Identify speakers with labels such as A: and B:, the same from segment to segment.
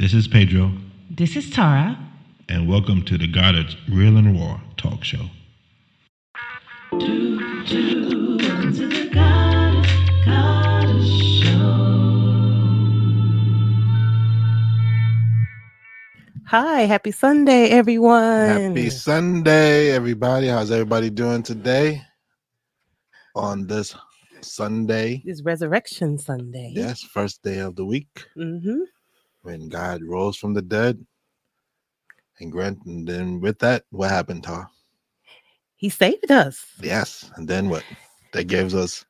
A: This is Pedro,
B: This is Tara.
A: and welcome to the God of Real and Raw talk show.
B: Hi, happy Sunday, everyone.
C: Happy Sunday, everybody. How's everybody doing today? On this Sunday,
B: It's Resurrection Sunday.
C: yes, first day of the week,
B: Mm-hmm.
C: When God rose from the dead. And grant, and then with that, what happened, Tar?
B: He saved us.
C: Yes, and then what? That gives us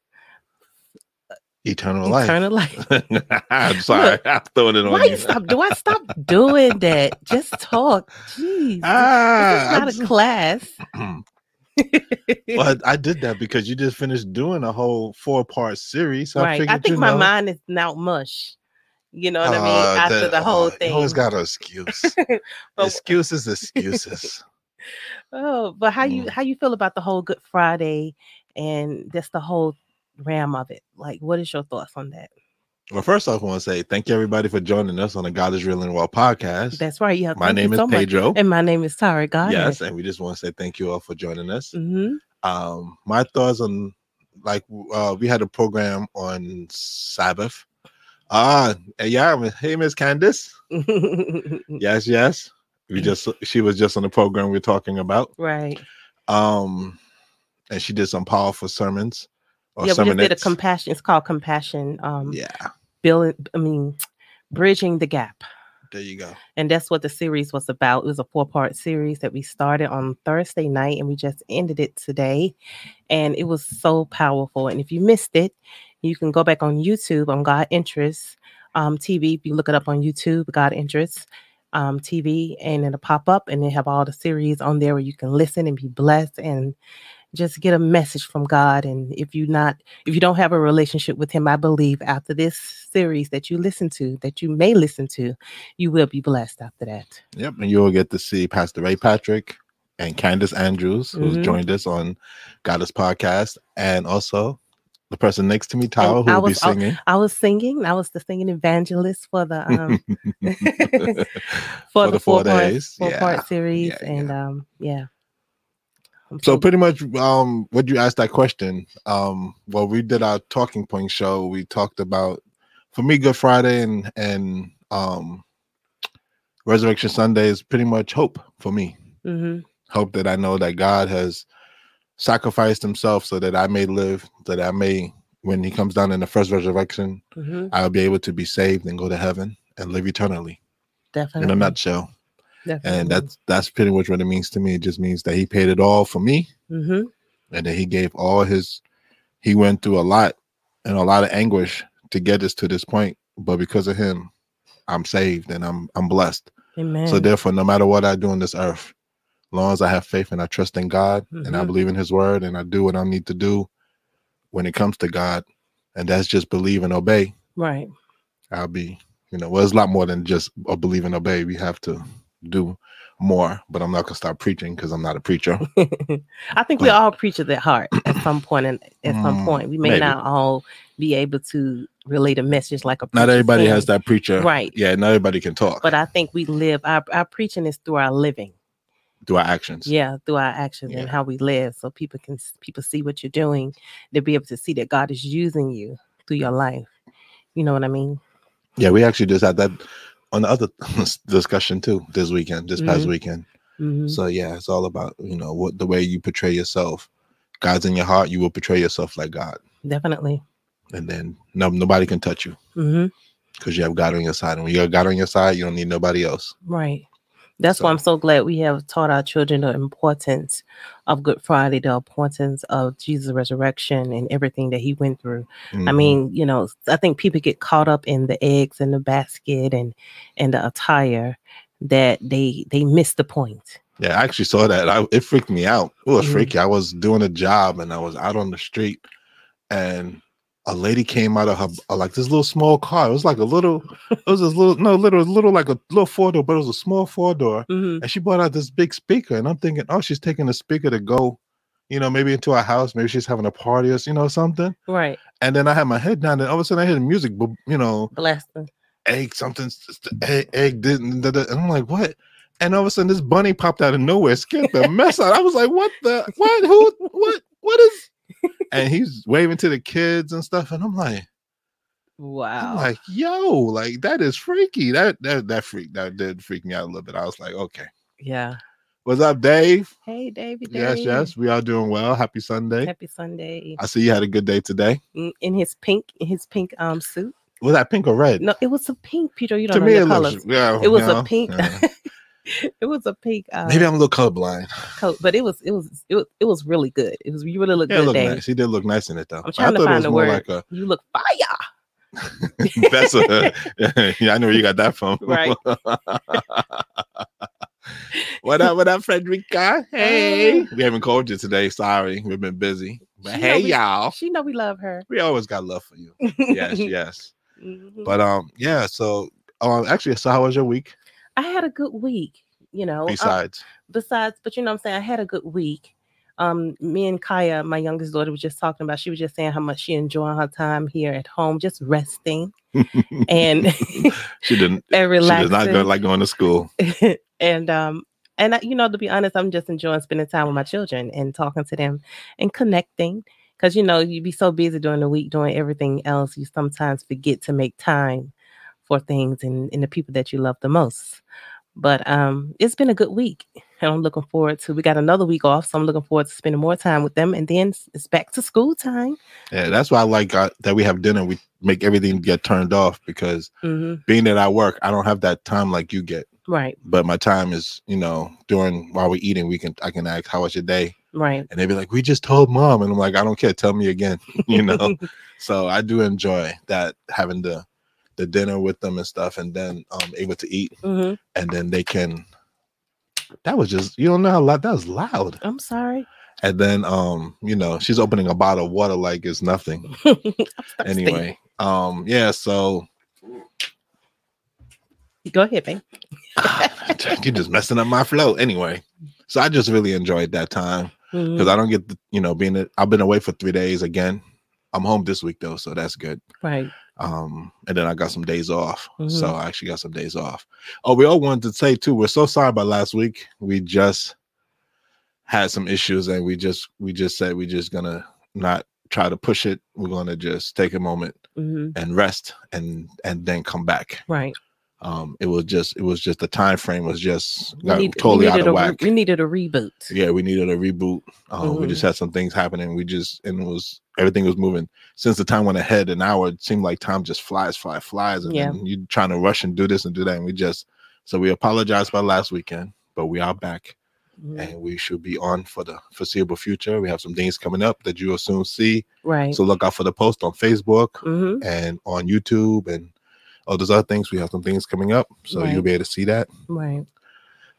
C: eternal life.
B: Eternal life.
C: I'm sorry,
B: Look,
C: I'm throwing it on
B: Why
C: you.
B: stop? Do I stop doing that? Just talk. Jeez.
C: Ah,
B: this is not a class.
C: I'm- well, I did that because you just finished doing a whole four part series. So I,
B: right.
C: figured,
B: I think my
C: know,
B: mind is now mush. You know what I
C: Uh,
B: mean? After
C: that-
B: the whole
C: oh,
B: thing.
C: Always got an excuse.
B: But-
C: excuses, excuses.
B: Oh, but how you
C: Mm.
B: how you feel about the whole Good Friday and just the whole ram of it? Like, what is your thoughts on that?
C: well, first off, I want to say thank you everybody for joining us on the God is Real and Well podcast.
B: That's right. Yeah.
C: My name is
B: so much.
C: Pedro.
B: And my name is Tara God.
C: Yes, and we just want to say thank you all for joining us.
B: Mm-hmm.
C: Um, my thoughts on like uh we had a program on Sabbath. Ah, uh, yeah, hey Miss Candace. Yes, yes. We just she was just on the program we are talking about.
B: right.
C: Um, and she did some powerful sermons or
B: yeah, we just did a compassion. It's called compassion. Um,
C: Yeah,
B: building. I mean, bridging the gap.
C: there you go.
B: And that's what the series was about. It was a four part series that we started on Thursday night and we just ended it today. And it was so powerful. And if you missed it, you can go back on YouTube on God Interests um, TV. If you look it up on YouTube, God Interests um, TV, and it'll pop up and they have all the series on there where you can listen and be blessed and just get a message from God. And if you not, if you don't have a relationship with Him, I believe after this series that you listen to, that you may listen to, you will be blessed after that.
C: Yep, and you'll get to see Pastor Ray Patrick and Candace Andrews, who's
B: Mhm.
C: joined us on Goddess podcast, and also the person next to me, Tyler, who
B: I
C: will be
B: was- I-
C: singing.
B: I was singing. I was the singing evangelist for the um for,
C: For
B: the,
C: the
B: four
C: four
B: part
C: days.
B: four
C: Yeah,
B: part series,
C: yeah,
B: and um yeah. I'm
C: So pretty much, um, what you asked that question, um, well, we did our talking point show. We talked about, for me, Good Friday and and um, Resurrection Sunday is pretty much hope for me.
B: Mhm.
C: Hope that I know that God has sacrificed Himself so that I may live, that I may, when He comes down in the first resurrection,
B: Mhm.
C: I'll be able to be saved and go to heaven and live eternally.
B: definitely
C: In a nutshell,
B: definitely.
C: and that's that's pretty much what it means to me. It just means that He paid it all for me.
B: Mhm.
C: and that he gave all his he went through a lot and a lot of anguish to get us to this point but because of him i'm saved and i'm i'm blessed
B: amen.
C: so therefore no matter what i do on this earth long as i have faith and i trust in god and i
B: Mhm.
C: believe in his word and i do what i need to do when it comes to god and that's just believe and obey
B: right.
C: i'll be you know well it's a lot more than just a believe and obey we have to do more but i'm not gonna start preaching because i'm not a preacher
B: I think we
C: But-
B: all preach at heart at some point and at some
C: Mm,
B: point. We may
C: maybe.
B: not all be able to relate a message like a
C: not everybody
B: can,
C: has that preacher
B: Right.
C: yeah not everybody can talk
B: But I think we live our, our preaching is through our living.
C: Through our actions.
B: yeah through our actions and how we live so people can people see what you're doing they'll be able to see that god is using you through your life you know what i mean
C: Yeah, we actually just had that on the other discussion too this weekend, this past
B: Mhm.
C: weekend.
B: Mhm.
C: So yeah, it's all about you know what the way you portray yourself. God's in your heart, you will portray yourself like God,
B: definitely
C: and then no nobody can touch you because you have God on your side. And when you have God on your side, you don't need nobody else.
B: right that's why i'm so glad we have taught our children the importance of good friday the importance of jesus resurrection and everything that he went through i
C: Mhm.
B: mean you know i think people get caught up in the eggs in the basket and and the attire that they they miss the point
C: yeah, I actually saw that. I, it freaked me out. It was
B: Mhm.
C: freaky. I was doing a job and I was out on the street, and a lady came out of her uh, like this little small car. It was like a little, it was this little, no, little, little like a little four door, but it was a small four door.
B: Mhm.
C: And she brought out this big speaker, and I'm thinking, oh, she's taking the speaker to go, you know, maybe into our house. Maybe she's having a party or you know something.
B: right
C: And then I had my head down, and all of a sudden I heard the music, bu- you know,
B: them
C: egg something, egg, egg didn't. And I'm like, what? And all of a sudden, this bunny popped out of nowhere, scared the mess out. I was like, what the, what, who, what, what is? And he's waving to the kids and stuff, and I'm like,
B: Wow.
C: I'm like, yo, like that is freaky. That that that freak that did freak me out a little bit. I was like, okay.
B: yeah.
C: What's up, Dave?
B: Hey, David.
C: Yes,
B: Dave.
C: yes, we are doing well. Happy Sunday.
B: Happy Sunday.
C: I see you had a good day today.
B: Mm, In his pink, in his pink um suit.
C: Was that pink or red?
B: No, it was a pink, Peter. You don't know
C: me,
B: the
C: it
B: colors.
C: looks. Yeah,
B: it was
C: you know,
B: a pink.
C: yeah.
B: it was a pink uh,
C: Maybe I'm a little colorblind.
B: coat, but it was it was it was it was really good. It was you really look
C: Yeah,
B: good,
C: looked nice. He did look nice in it though.
B: I'm trying
C: I
B: to find the word.
C: like a.
B: You look fire.
C: That's a. yeah, I know where you got that from.
B: Right.
C: what up? What up, Frederica? Hey, we haven't called you today. Sorry, we've been busy. But
B: She
C: hey,
B: we-
C: y'all.
B: She know we love her.
C: We always got love for you. Yes, yes.
B: Mhm.
C: But um, yeah. So, um, actually, so how was your week?
B: I had a good week. You know, um,
C: Besides,
B: besides, but you know what I'm saying? I had a good week. Um, me and Kaya, my youngest daughter, was just talking about, she was just saying how much she enjoying her time here at home, just resting and
C: she didn't.
B: and
C: She
B: relaxing.
C: does not like going to school.
B: and um and I, you know to be honest i'm just enjoying spending time with my children and talking to them and connecting because you know you'd be so busy during the week doing everything else you sometimes forget to make time for things and, and the people that you love the most but um it's been a good week and i'm looking forward to we got another week off so i'm looking forward to spending more time with them and then it's- back to school time
C: Yeah, that's why I like uh, that we have dinner. We make everything get turned off because
B: hmm
C: being that I work, I don't have that time like you get.
B: right
C: But my time is, you know, during while we're eating, we can I can ask how was your day,
B: right
C: and they'd be like, we just told mom, and I'm like, I don't care, tell me again, you know. so I do enjoy that having the the dinner with them and stuff, and then um able to eat,
B: hmm
C: and then they can. That was just you don't know how loud that was loud,
B: i'm sorry
C: and then um you know she's opening a bottle of water like it's nothing. Anyway, um yeah, so
B: go ahead babe
C: you're just messing up my flow. Anyway, so I just really enjoyed that time because I don't get the, you know being that I've been away for three days again. I'm home this week though, so that's good.
B: right
C: Um, and then I got some days off, so
B: Mhm.
C: I actually got some days off. Oh, we all wanted to say too. We're so sorry about last week. We just had some issues, and we just we just said we're just gonna not try to push it. We're gonna just take a moment
B: hmm
C: and rest, and and then come back.
B: Right.
C: Um, it was just it was just the time frame was just got
B: need,
C: totally out of
B: a
C: whack.
B: we needed a reboot.
C: yeah, we needed a reboot. Um, We just had some things happening. We just and it was everything was moving. Since the time went ahead an hour, it seemed like time just flies, fly, flies, and
B: Yeah.
C: then you trying to rush and do this and do that, and we just so we apologize about last weekend, but we are back
B: Mhm.
C: and we should be on for the foreseeable future. We have some things coming up that you will soon see.
B: Right.
C: So look out for the post on Facebook
B: hmm
C: and on YouTube and all those other things. We have some things coming up, so you'll be able to see that.
B: Right.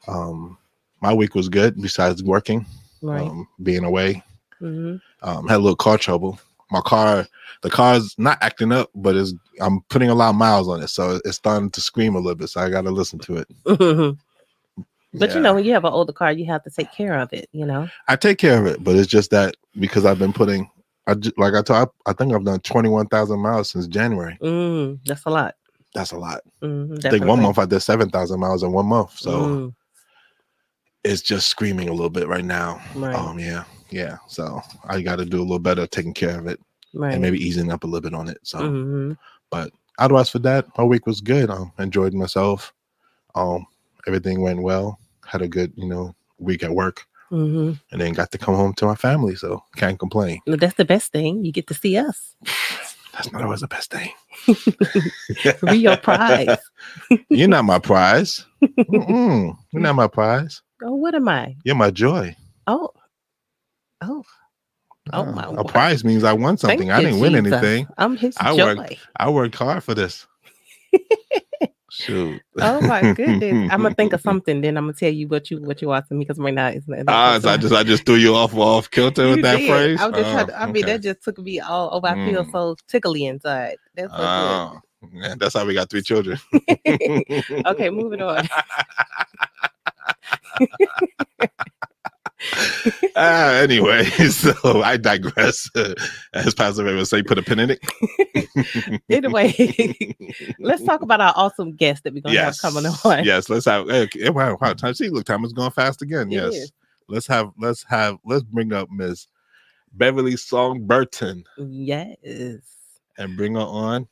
C: Um, my week was good besides working,
B: Right.
C: um, being away.
B: hmm
C: Um, had a little car trouble. My car, the car's not acting up, but it's I'm putting a lot of miles on it, so it's starting to scream a little bit. So I got to listen to it.
B: But
C: Yeah.
B: you know, when you have an older car, you have to take care of it. You know.
C: I take care of it, but it's just that because I've been putting, I ju- like I told, I, I think I've done twenty one thousand miles since January.
B: Mm, that's a lot.
C: That's a lot.
B: Mm,
C: I think one month I did seven thousand miles in one month, so
B: Mm,
C: it's just screaming a little bit right now.
B: right.
C: Um, yeah, yeah. So I got to do a little better taking care of it
B: right.
C: and maybe easing up a little bit on it. So
B: hmm
C: otherwise, for that, my week was good. Um, enjoyed myself. Um, everything went well. Had a good, you know, week at work,
B: hmm
C: and then got to come home to my family. So can't complain.
B: No, that's the best thing. You get to see us.
C: That's not always the best thing.
B: Your prize.
C: You're not my prize. Mm-mm. You're not my prize.
B: oh, what am I?
C: You're my joy.
B: Oh, oh, Oh,
C: Uh,
B: my
C: a
B: word.
C: prize means I won something.
B: Thank
C: I didn't win
B: Jesus.
C: anything.
B: I'm his
C: I
B: joy.
C: worked- I worked hard for this. Shoot.
B: Oh my goodness! I'm gonna think of something. Then I'm gonna tell you what you what you asking me because right now it's not.
C: Ah, so I just I just threw you off off kilter with that
B: did.
C: phrase.
B: I'm just
C: Oh,
B: to, I mean, that just took me all over. I feel
C: Mm.
B: so tickly inside. That's so
C: Oh, that's how we got three children.
B: okay, moving on.
C: Ah, anyway, so I digress. As Pastor Ray would say, put a pin in it.
B: anyway, let's talk about our awesome guest that we're gonna
C: yes.
B: have coming on.
C: Yes, let's have. Hey, wow, wow, time. See, look, time is going fast again.
B: It
C: yes,
B: is.
C: let's have. Let's have. Let's bring up Miss Beverly Song Burton
B: Yes.
C: and bring her on.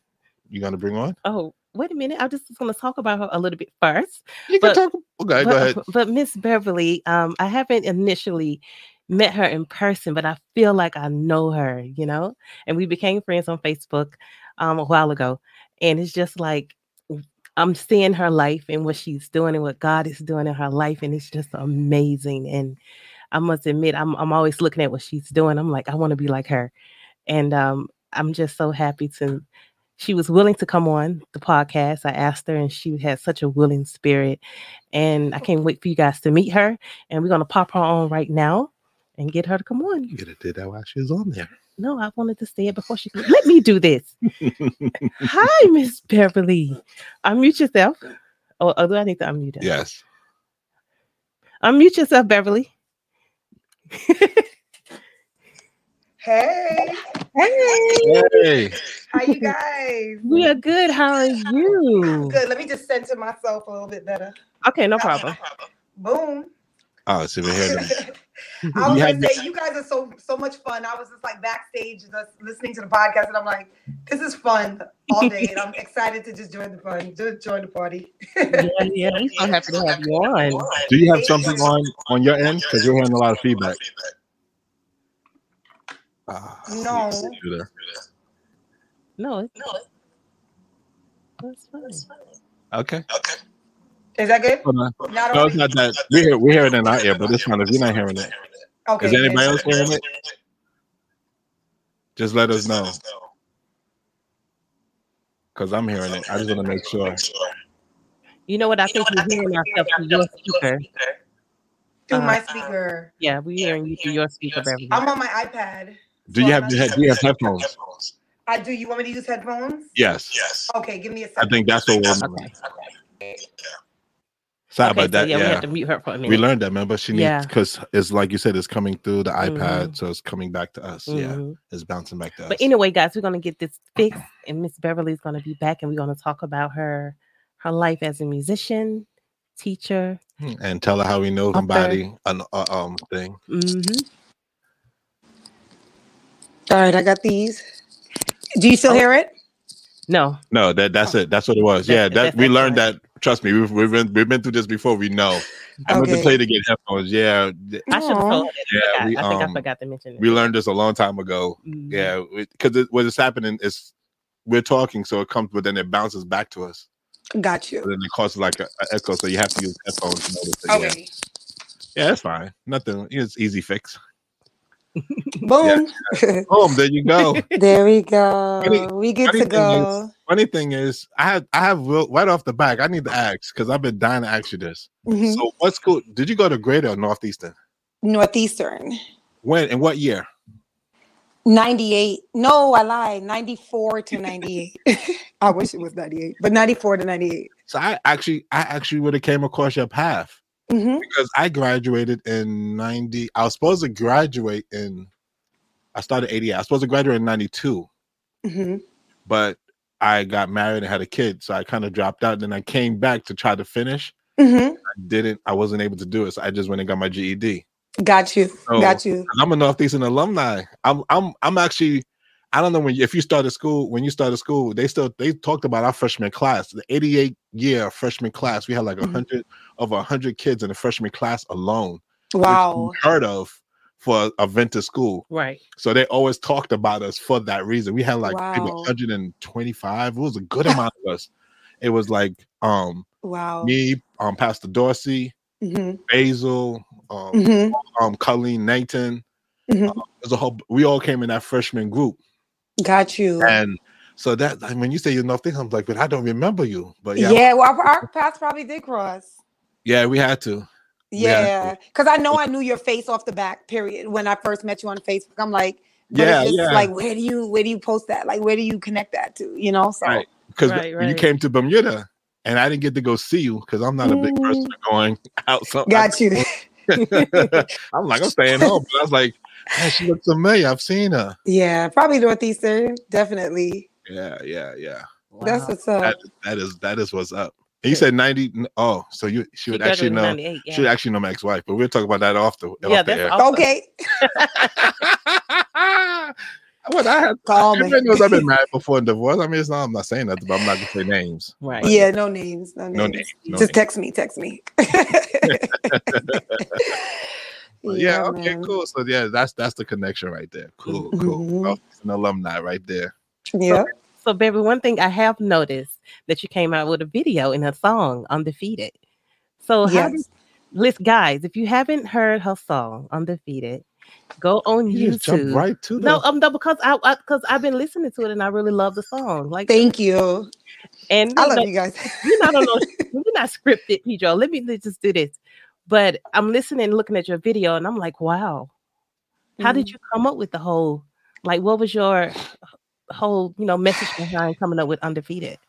C: You gonna bring on?
B: Oh, wait a minute. I just was gonna talk about her a little bit first.
C: You
B: But-
C: can talk. Okay, go ahead.
B: But Miss Beverly, um, I haven't initially met her in person, but I feel like I know her, you know, and we became friends on Facebook um, a while ago. And it's just like I'm seeing her life and what she's doing and what God is doing in her life, and it's just amazing. And I must admit, I'm I'm always looking at what she's doing. I'm like, I want to be like her, and um, I'm just so happy to. She was willing to come on the podcast. I asked her, and she had such a willing spirit. And I can't wait for you guys to meet her. And we're gonna pop her on right now and get her to come on.
C: You could have did that while she was on there.
B: No, I wanted to say it before she. could. Let me do this. Hi, Miss Beverly. Unmute yourself. Oh, oh, do I need to unmute it?
C: yes.
B: Unmute yourself, Beverly.
D: Hey,
B: Hey,
C: Hey.
D: how you guys?
B: we are good. How are you?
D: Good. Let me just center myself a little bit better.
B: Okay, no problem.
D: Boom.
C: Oh, so we're here.
D: I was
C: You
D: gonna
C: had
D: say you guys are so so much fun. I was just like backstage, just listening to the podcast, and I'm like, this is fun all day, and I'm excited to just join the fun, just join the party.
B: Yeah, yeah. I'm so happy to have you on.
C: Do you have something on on your end? Because you're hearing a lot of feedback. Ah,
D: No.
C: you.
B: No, it's, that's fine.
C: Okay.
D: Is that good?
C: Hold on.
D: Not
C: No, it's not that. We hear we hear it in our ear, but it's fine if you're not hearing it.
D: Okay.
C: Is anybody
D: good.
C: else hearing it? Just let us know. Because I'm hearing it. I just want to make sure.
B: You know what? I think we're hearing ourselves through your speaker.
D: Through my
B: Uh,
D: speaker.
B: Yeah, we're hearing you through your speaker, Beverly.
D: I'm on my iPad.
C: Do you have do you have headphones?
D: I do. You want me to use headphones?
C: Yes. Yes.
D: Okay, give me a second.
C: I think that's what we're
B: Okay.
C: Sorry
B: okay,
C: about that.
B: so yeah, we
C: yeah.
B: have to mute her for a minute.
C: We learned that, man. But She needs
B: Yeah.
C: because it's like you said, it's coming through the iPad,
B: Mhm.
C: so it's coming back to us. Yeah,
B: Mhm.
C: it's bouncing back to us.
B: But anyway, guys, we're gonna get this fixed, and Miss Beverly's gonna be back, and we're gonna talk about her her life as a musician, teacher.
C: and tell her how we know
B: Okay.
C: somebody an uh, um thing.
B: hmm
D: All right, I got these. Do you still
B: Oh.
D: hear it?
B: No,
C: No, that that's it. That's what it was.
B: That-
C: yeah, that we learned
B: excellent.
C: that. Trust me, we've we've been we've been through this before. We know. I meant to
D: Okay.
C: tell you to get headphones. Yeah, th-
B: I should have
D: Aw.
B: told her.
C: Yeah,
B: I,
C: we,
B: I think
C: um,
B: I forgot to mention it.
C: we learned this a long time ago.
B: Mhm.
C: Yeah, because it, what is happening is we're talking, so it comes, but then it bounces back to us.
D: Got you.
C: But then it causes like an echo, so you have to use headphones to notice it. Yeah.
D: Okay.
C: yeah, that's fine. Nothing. It's easy fix.
D: Boom.
C: Boom, there you go.
D: there we go.
C: Funny-
D: we get to
C: thing
D: go.
C: Funny thing is, I have I have real, right off the back. I need to ask because I've been dying to ask you this.
D: Mhm.
C: So, what school did you go to? Greater or Northeastern?
D: Northeastern.
C: When and what year?
D: 98. No, I lied. 94 to 98. I wish it was 98, but 94 to 98.
C: So I actually I actually would have came across your path
D: hmm
C: because I graduated in ninety. I was supposed to graduate in. I started eighty. I was supposed to graduate in ninety two,
D: hmm
C: but I got married and had a kid, so I kind of dropped out. And Then I came back to try to finish.
D: hmm
C: I didn't. I wasn't able to do it, so I just went and got my GED.
D: Got you.
C: Oh.
D: Got you.
C: I'm a Northeastern alumni. I'm I'm I'm actually I don't know when you, if you started school when you started school they still they talked about our freshman class the 88 year freshman class we had like a
D: Mhm.
C: hundred over a hundred kids in the freshman class alone
D: Wow.
C: heard of for a Venta school
B: Right.
C: so they always talked about us for that reason we had like maybe
D: Wow.
C: 125 it was a good amount of us it was like um
D: Wow.
C: me um Pastor Dorsey
D: hmm
C: Basil um
D: hmm
C: um Colleen Nathan
D: Mhm.
C: there's a whole we all came in that freshman group
D: Got you.
C: and so that like, when you say you know things, i'm like but i don't remember you but
D: yeah,
C: yeah
D: well, our, our paths probably did cross.
C: yeah we had to Yeah.
D: Yeah, because I know I knew your face off the back. Period. When I first met you on Facebook, I'm like, but
C: Yeah,
D: it's just
C: yeah.
D: like, where do you where do you post that? Like, where do you connect that to? You know, so
C: Right. because
B: Right,
C: when you came to bermuda and i didn't get to go see you because i'm not a big person
D: Mm.
C: for going out Something.
D: got you.
C: i'm like i'm staying home but i was like man, she looks familiar i've seen her
D: yeah, probably Northeastern, definitely.
C: Yeah, yeah, yeah.
D: That's what's up.
C: That, that is that is what's up. And you said ninety. Oh, so you she
B: She
C: would actually
B: graduated in
C: know.
B: yeah.
C: She would actually know my ex-wife, but we'll talk about that off the off
B: Yeah,
C: the air.
B: awesome.
D: okay.
C: what I have
D: Call me.
C: knows I've been married before and divorced. I mean, it's not. I'm not saying that, but I'm not gonna say names.
B: Right.
D: Yeah, no names. No names.
C: No names. No
D: Just
C: names.
D: text me. Text me.
C: But yeah, okay,
D: man.
C: cool. So yeah, that's that's the connection right there. Cool, cool.
D: Mhm.
C: Well, it's an alumni right there.
D: Yeah.
B: So, baby, one thing I have noticed that you came out with a video and a song, Undefeated. So,
D: Yes.
B: did, listen, guys, if you haven't heard her song, Undefeated, go on
C: You just jumped
B: YouTube.
C: right to
B: No,
C: the
B: um, no, because I, because I've been listening to it and I really love the song. Like,
D: Thank you.
B: and
D: I
B: you
D: love
B: know,
D: you guys.
B: you're not on no, you're not scripted, Pedro. Let me let's just do this. But I'm listening, looking at your video, and I'm like, wow, how
D: Mm.
B: did you come up with the whole? Like, what was your whole, you know, message behind coming up with undefeated?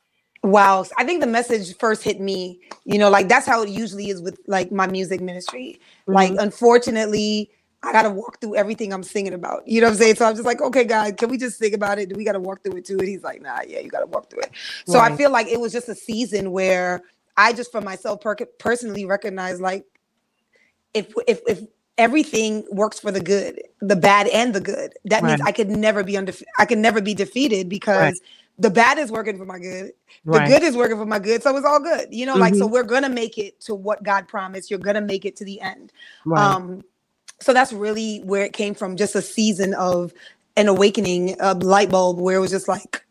D: Wow. I think the message first hit me, you know, like that's how it usually is with like my music ministry. Like,
B: Mhm.
D: unfortunately, I got to walk through everything I'm singing about. You know what I'm saying? So I'm just like, okay, God, can we just sing about it? Do we got to walk through it too? And he's like, nah, yeah, you got to walk through it. So I feel like it was just a season where I just for myself per- personally recognized like if if if everything works for the good, the bad and the good, that means I could never be under I can never be defeated because the bad is working for my good, the
B: Right.
D: good is working for my good, so it's all good. You know, like so
B: Mhm.
D: we're gonna make it to what God promised. You're gonna make it to the end.
B: Right.
D: Um, so that's really where it came from, just a season of an awakening, a light bulb where it was just like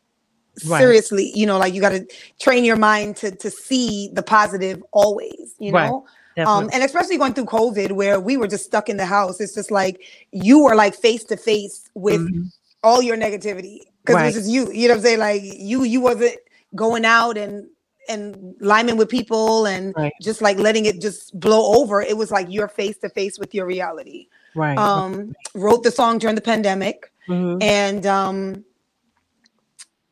B: Right.
D: seriously, you know, like you got to train your mind to to see the positive always, you
B: Right.
D: know. Um, and especially going through COVID, where we were just stuck in the house, it's just like you were like face to face with
B: Mhm.
D: all your negativity because
B: Right.
D: it was just you. You know what I'm saying? Like you, you wasn't going out and and liming with people and
B: Right.
D: just like letting it just blow over. It was like you're face to face with your reality.
B: right.
D: Um, wrote the song during the pandemic,
B: Mhm.
D: and um,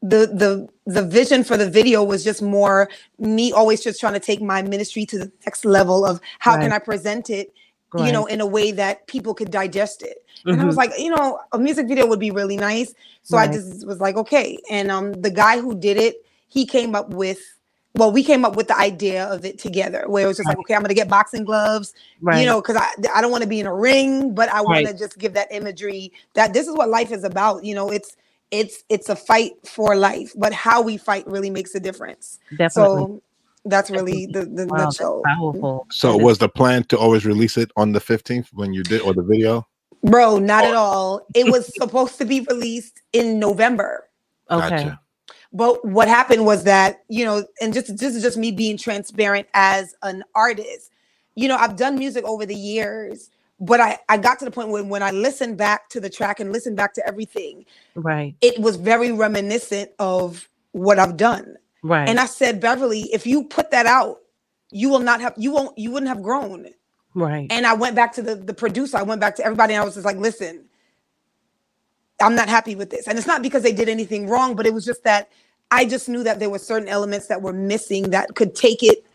D: the the the vision for the video was just more me always just trying to take my ministry to the next level of how can
B: Right.
D: I present it, you
B: Right.
D: know, in a way that people could digest it. And I was
B: Mhm.
D: like, you know, a music video would be really nice. So I
B: Right.
D: just was like, okay. And um, the guy who did it, he came up with, well, we came up with the idea of it together, where it was just like, okay, I'm gonna get boxing gloves,
B: right.
D: you know, because I I don't want to be in a ring, but I want to just give that imagery that this is what life is about. You know, it's it's it's a fight for life, but how we fight really makes a difference.
B: definitely.
D: So that's really the the
B: wow, that's
D: nutshell.
B: powerful.
C: So
B: That is-
C: was the plan to always release it on the 15th when you did or the video?
D: Bro, not
C: Oh.
D: at all. It was supposed to be released in November.
B: okay.
C: Gotcha.
D: But what happened was that, you know, and just this is just me being transparent as an artist. You know, I've done music over the years, but I, I got to the point when when I listened back to the track and listened back to everything,
B: Right.
D: it was very reminiscent of what I've done.
B: Right.
D: And I said, Beverly, if you put that out, you will not have you won't you wouldn't have grown.
B: right.
D: And I went back to the the producer, I went back to everybody, and I was just like, listen, I'm not happy with this. And it's not because they did anything wrong, but it was just that I just knew that there were certain elements that were missing that could take it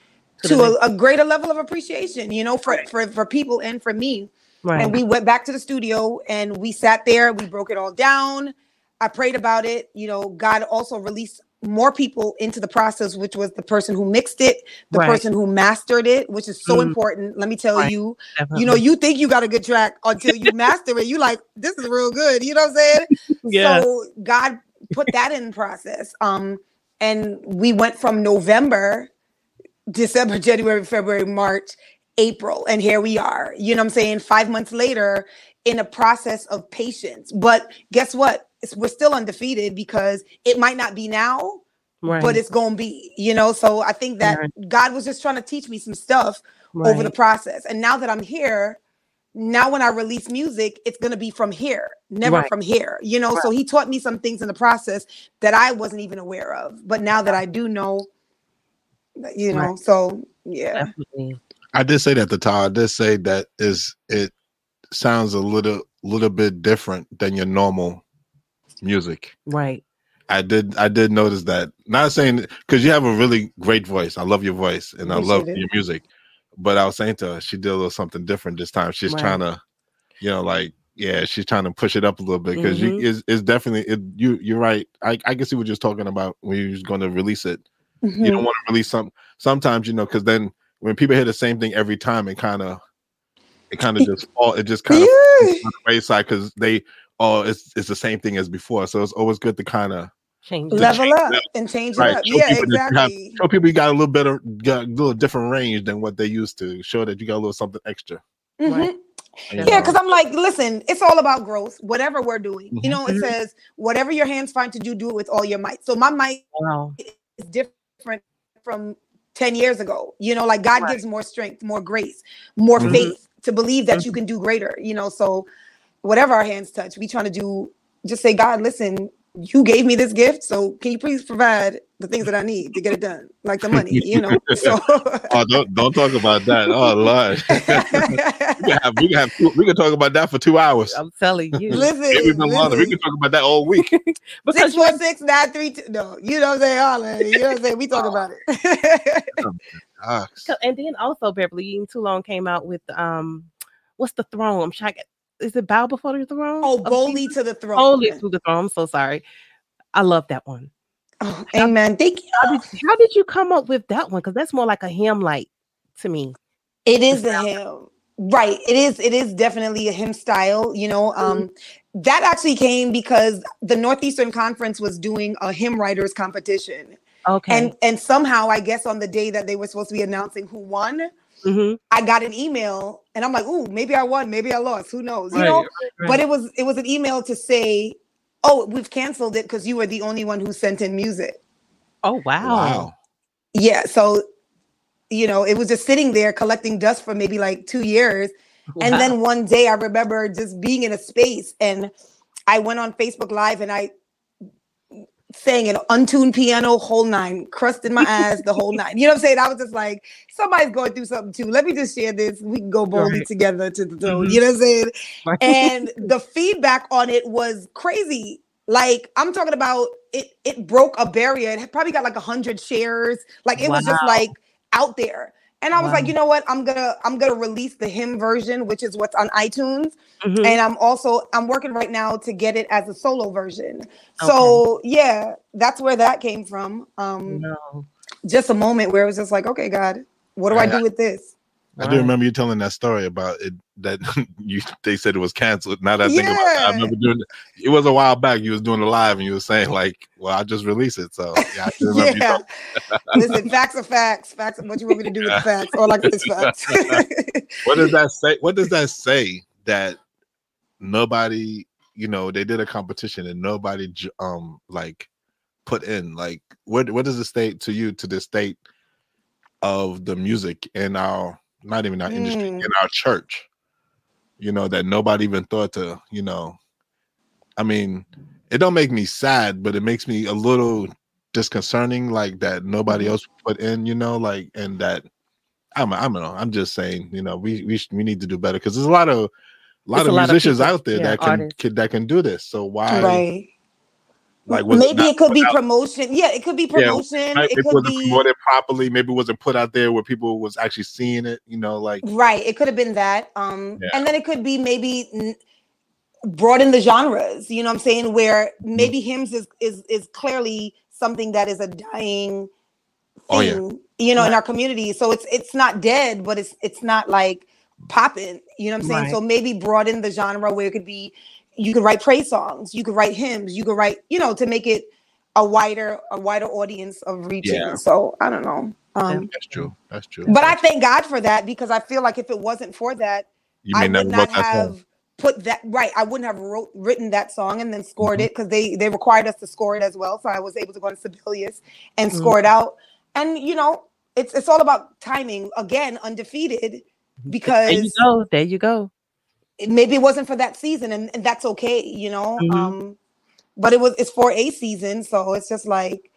B: To
D: a, a greater level of appreciation, you know, for, for for people and for me.
B: right.
D: And we went back to the studio and we sat there, we broke it all down. I prayed about it. You know, God also released more people into the process, which was the person who mixed it, the
B: Right.
D: person who mastered it, which is so
B: Mhm.
D: important. Let me tell
B: Right.
D: you,
B: definitely.
D: you know, you think you got a good track until you master it. You like, this is real good. You know what I'm saying?
B: yeah.
D: So God put that in process. Um, and we went from November, December, January, February, March, April, and here we are. You know what I'm saying? Five months later, in a process of patience. But guess what? It's, we're still undefeated because it might not be now,
B: right.
D: but it's gonna be. You know. So I think that
B: Right.
D: God was just trying to teach me some stuff over the process. And now that I'm here, now when I release music, it's gonna be from here, never
B: Right.
D: from here. You know, so he taught me some things in the process that I wasn't even aware of. But now that I do know, you know,
B: Right.
D: so yeah.
B: definitely.
C: I did say that the time. I did say that is it sounds a little little bit different than your normal music.
B: Right.
C: I did I did notice that. Not saying because you have a really great voice. I love your voice and I love
D: Appreciate
C: your music. But I was saying to her, she did a little something different this time. She's
B: Right.
C: trying to, you know, like yeah, she's trying to push it up a little bit because
B: Mhm.
C: you is is definitely it, you you're right. I, I can see what you're talking about when you're going to release it. You
D: Mhm.
C: don't want to release some sometimes you know because then when people hear the same thing every time, it kind of it kind of just fall it just kind of
D: Yeah.
C: on the wayside because they oh it's it's the same thing as before. So it's always good to kind of
B: Change.
D: level
C: change
D: up and change it
C: right
D: up.
C: show
D: Yeah,
C: people that you have
D: exactly.
C: show people you got a little better, got a little different range than what they used to. Show that you got a little something extra.
D: Mhm.
B: Right.
C: you
D: Yeah,
C: know?
D: because I'm like, listen, it's all about growth. Whatever we're doing, you
C: Mhm.
D: know, it says whatever your hands find to do, do it with all your might. So my might
B: Wow.
D: is different from 10 years ago. You know, like God
B: Right.
D: gives more strength, more grace, more
C: Mhm.
D: faith to believe that you can do greater, you know. So whatever our hands touch, we trying to do, just say, God, listen, you gave me this gift. So can you please provide the things that I need to get it done? Like the money, you know. So
C: Oh, don't don't talk about that. Oh Lord, we can have we can have we can talk about that for two hours.
B: I'm telling you.
D: listen,
C: Maybe even. We can talk about that all week.
B: because
D: Six
B: you're
D: four six nine three two. No, you know what I'm saying? All. You know what I'm saying? We talk about it.
C: Ah,
B: And then also Beverly Eating Too Long came out with um, what's the throne? I'm trying. Is it Bow Before the Throne?
D: oh, boldly to the throne.
B: Boldly to the throne. I'm so sorry. I love that one.
D: Oh, amen. Thank you.
B: How did, how did you come up with that one? Because that's more like a hymn, like to me.
D: It is a hymn. Right. It is it is definitely a hymn style, you know. Um that actually came because the Northeastern Conference was doing a hymn writers competition.
B: Okay.
D: And and somehow I guess on the day that they were supposed to be announcing who won,
B: Mhm.
D: I got an email and I'm like, "Ooh, maybe I won, maybe I lost, who knows?" You
B: Right,
D: know?
B: right,
D: But it was it was an email to say, "Oh, we've canceled it because you were the only one who sent in music."
B: Oh wow.
C: wow.
D: Yeah, so you know, it was just sitting there collecting dust for maybe like 2 years. And then one day I remember just being in a space and I went on Facebook Live and I sang an untuned piano whole nine, crust in my ass, the whole nine. You know what I'm saying? I was just like, somebody's going through something too. Let me just share this. We can go boldly
B: Right.
D: together to the throne.
B: Mhm.
D: You know what I'm saying?
B: Right.
D: and the feedback on it was crazy. Like I'm talking about it, it broke a barrier. It probably got like a hundred shares. Like it was just like out there. And I was like, you know what? I'm gonna I'm gonna release the hymn version, which is what's on iTunes.
B: Mhm.
D: And I'm also I'm working right now to get it as a solo version. So yeah, that's where that came from. Um
B: no.
D: just a moment where it was just like, okay, God, what do I
C: Right.
D: do with this?
C: I do remember you telling that story about it that you they said it was canceled. Now that I think about it, I remember doing it. It was a while back. You was doing a live and you were saying like, "Well, I just released it." So yeah, I remember
D: yeah. Listen, facts are facts. Facts are what you want me to do with the facts. All I got is facts.
C: What does that say? What does that say that nobody, you know, they did a competition and nobody um like put in like what what does it state to you to the state of the music in our not even our industry
D: Mm.
C: in our church you know that nobody even thought to you know i mean it don't make me sad but it makes me a little disconcerting like that nobody
D: Mhm.
C: else put in you know like and that i'm i don't know i'm just saying you know we we, we need to do better because there's a lot of a lot
B: It's
C: of
B: a lot of
C: musicians
B: people,
C: out there
B: yeah,
C: that can, can that can do this so why
D: right.
C: Like was it
D: maybe it could be
C: out-
D: promotion. Yeah, it could be promotion.
C: right,
D: it
C: it
D: could
C: wasn't
D: be
C: promoted properly maybe it wasn't put out there where people was actually seeing it you know like
D: right. It could have been that. Um,
C: Yeah.
D: and then it could be maybe n- broaden the genres. You know what I'm saying? Where
C: Mm-hmm.
D: maybe hymns is is is clearly something that is a dying thing.
C: Oh, yeah.
D: You know, in our community. So it's it's not dead, but it's it's not like popping. You know what I'm saying?
B: Right.
D: So maybe broaden the genre where it could be. You could write praise songs. You could write hymns. You could write. You know, to make it a wider a wider audience of reaching.
C: Yeah.
D: So I don't know. Um,
C: that's true that's true
D: but I thank God for that because I feel like if it wasn't for that,
C: you may
D: I would not
C: song.
D: have put that right. I wouldn't have wrote written that song and then scored
C: Mhm.
D: it because they they required us to score it as well. So I was able to go on Sibelius and
B: Mhm.
D: score it out. And you know, it's it's all about timing. Again, undefeated
B: There you
D: because
B: go. There you go.
D: It- maybe it wasn't for that season, and, and that's okay. You know,
B: Mhm.
D: um, but it was it's for a season, so it's just like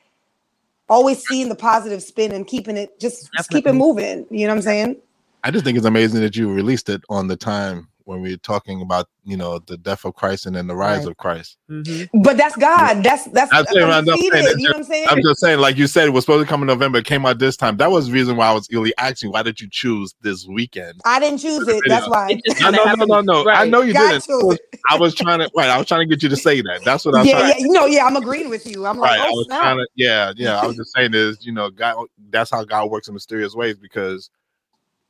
D: always seeing the positive spin and keeping it just, just keep it moving. You know what I'm saying?
C: I just think it's amazing that you released it on the time when we are talking about you know the death of Christ and then the rise
B: Right.
C: of Christ.
B: Mhm.
D: But that's God. That's that's,
C: That's
D: that's
C: it, I'm saying that
D: You know what I'm saying?
C: I'm just saying, like you said, it was supposed to come in November. It came out this time. That was the reason why I was really asking, why did you choose this weekend?
D: I didn't choose it. That's why.
B: It just
C: No, no, no, no, no. I know you
D: God
C: didn't.
D: chose.
C: I was trying to. Right, I was trying to get you to say that. That's what I was
D: Yeah,
C: trying.
D: yeah, you know, yeah, I'm agreeing with you. I'm like,
C: Right, I
D: oh
C: was
D: snap.
C: trying to. Yeah, yeah. I was just saying is, you know, God. That's how God works in mysterious ways because,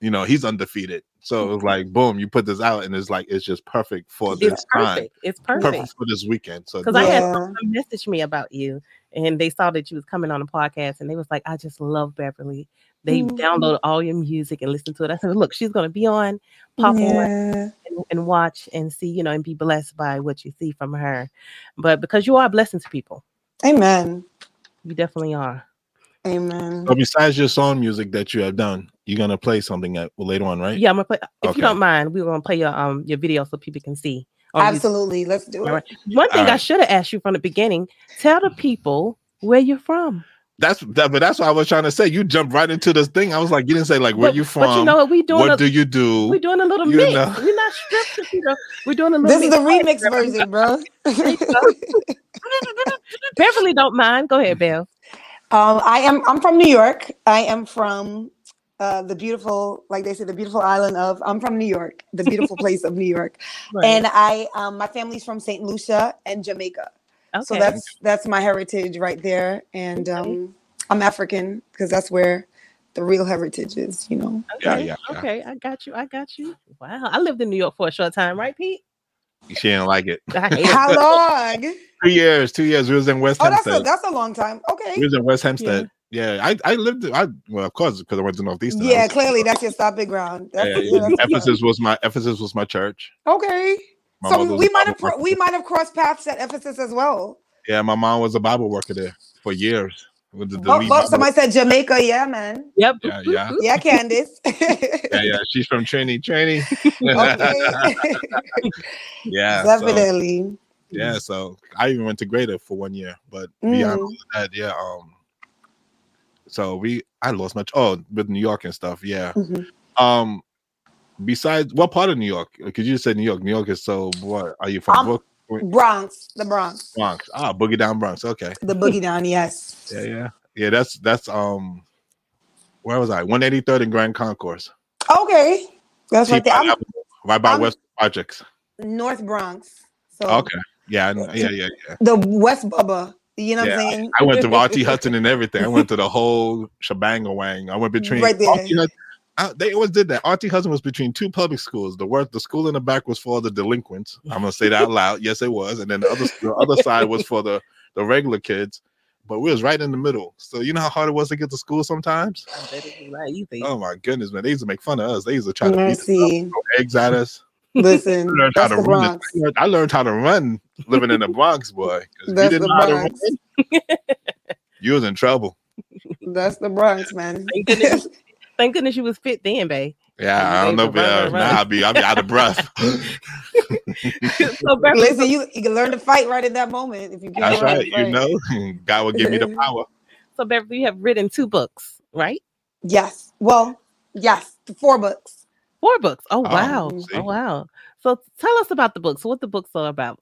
C: you know, He's undefeated. So it was like, boom, you put this out, and it's like it's just perfect for this
B: It's
C: time,
B: perfect. It's
C: perfect.
B: perfect.
C: for this weekend. So
B: Because I had
D: Yeah.
B: someone message me about you, and they saw that you was coming on the podcast, and they was like, "I just love Beverly." They
D: Mhm.
B: download all your music and listen to it. I said, "Look, she's going to be on, pop on, and, and watch and see, you know, and be blessed by what you see from her." But because you are a blessing to people,
D: Amen.
B: you definitely are.
D: Amen.
C: So besides your song music that you have done, you're gonna play something at, well, later on, right?
B: Yeah, I'm gonna play. If
C: Okay.
B: you don't mind, we're gonna play your um your video so people can see. on YouTube.
D: Absolutely. Let's do
B: All
D: it.
B: right. One thing I should have asked you from the beginning: tell the people where you're from.
C: That's that, but that's what I was trying to say. You jumped right into this thing. I was like, you didn't say like where
B: but,
C: you from.
B: But you know what? We doing
C: what
B: a,
C: do you do?
B: we're doing a little
C: You
B: mix.
C: know.
B: We're not scripted. You know, we're doing a little.
D: This is the remix version, bro.
B: Beverly don't mind. Go ahead, Bev.
D: Um, I am. I'm from New York. I am from uh, the beautiful, like they say, the beautiful island of. I'm from New York, the beautiful place of New York, and I, um, my family's from Saint Lucia and Jamaica.
B: okay.
D: So that's that's my heritage right there, and um, I'm African because that's where the real heritage is. You know.
C: Yeah, yeah, yeah.
B: Okay, I got you. I got you. Wow, I lived in New York for a short time, right, Pete?
C: She didn't like it.
B: I hate it.
D: How long?
C: Two years, two years. We was in West Hempstead.
D: Oh, that's a that's a long time. Okay.
C: we was in West Hempstead. Yeah, I, I lived. I well, of course, because I went to Northeastern. I
D: Yeah,
C: was-
D: clearly that's your stopping ground. That's,
C: Yeah,
D: yeah, that's-
C: Ephesus was my Ephesus was my church.
D: Okay.
C: My
D: so we might have
C: Bible
D: cro- we might have crossed paths at Ephesus as well.
C: Yeah, my mom was a Bible worker there for years. With the, the
D: Oh, oh, somebody said Jamaica. Yeah, man.
B: Yep.
C: Yeah, yeah.
D: Yeah, Candace.
C: yeah, yeah. She's from Trinity, Trinity.
D: okay.
C: yeah, so,
D: Definitely.
C: yeah. So I even went to Greater for one year, but beyond
D: Mm.
C: all that, yeah. Um, so we, I lost much. Oh, with New York and stuff. Yeah.
D: Mhm.
C: Um, besides, what part of New York? Because you just said New York. New York is so. What are you from?
D: Um,
C: Brook-
D: Bronx, the Bronx,
C: Bronx. Ah, Boogie Down Bronx. Okay.
D: the boogie down. Yes.
C: Yeah, yeah, yeah. That's that's um. Where was I? One eighty third and Grand Concourse.
D: Okay. That's right there. I'm
C: right by
D: I'm-
C: West Projects.
D: North Bronx. So
C: Okay. Yeah, know- yeah, yeah, yeah.
D: the West Bubba. You know what I'm saying?
C: I went to RT Hudson and everything. I went to the whole shebang wang. I went between
D: Right there.
C: Hudson- I- they always did that. RT Hudson was between two public schools. The work, the school in the back was for the delinquents. I'm gonna say that out loud. Yes, it was. And then the other the other side was for the the regular kids. But we was right in the middle. So you know how hard it was to get to school sometimes.
B: I bet it was not easy.
C: Oh my goodness, man! They used to make fun of us. They used to try to beat us up,
D: Mercy.
C: throw eggs at us.
D: Listen,
C: I learned how
D: that's
C: to
D: the
C: run.
D: Bronx.
C: I learned, how to run living in the Bronx, boy. 'Cause if you
D: That's
C: didn't
D: the
C: know how to
D: Bronx.
C: run, you was in trouble.
D: That's the Bronx, man.
B: Thank goodness, thank you was fit then, babe.
C: Yeah, I don't know.
B: able to
C: If,
B: run,
C: uh, now. I'll be, I'll be out of breath.
B: so Beverly,
D: Listen, you, you can learn to fight right in that moment if you can't.
C: That's right. You know, God will give me the power.
B: so Beverly, you have written two books, right?
D: Yes. Well, yes. Four books.
B: Four books. Oh
C: Oh,
B: wow.
C: see.
B: Oh wow. So tell us about the books. What the books are about.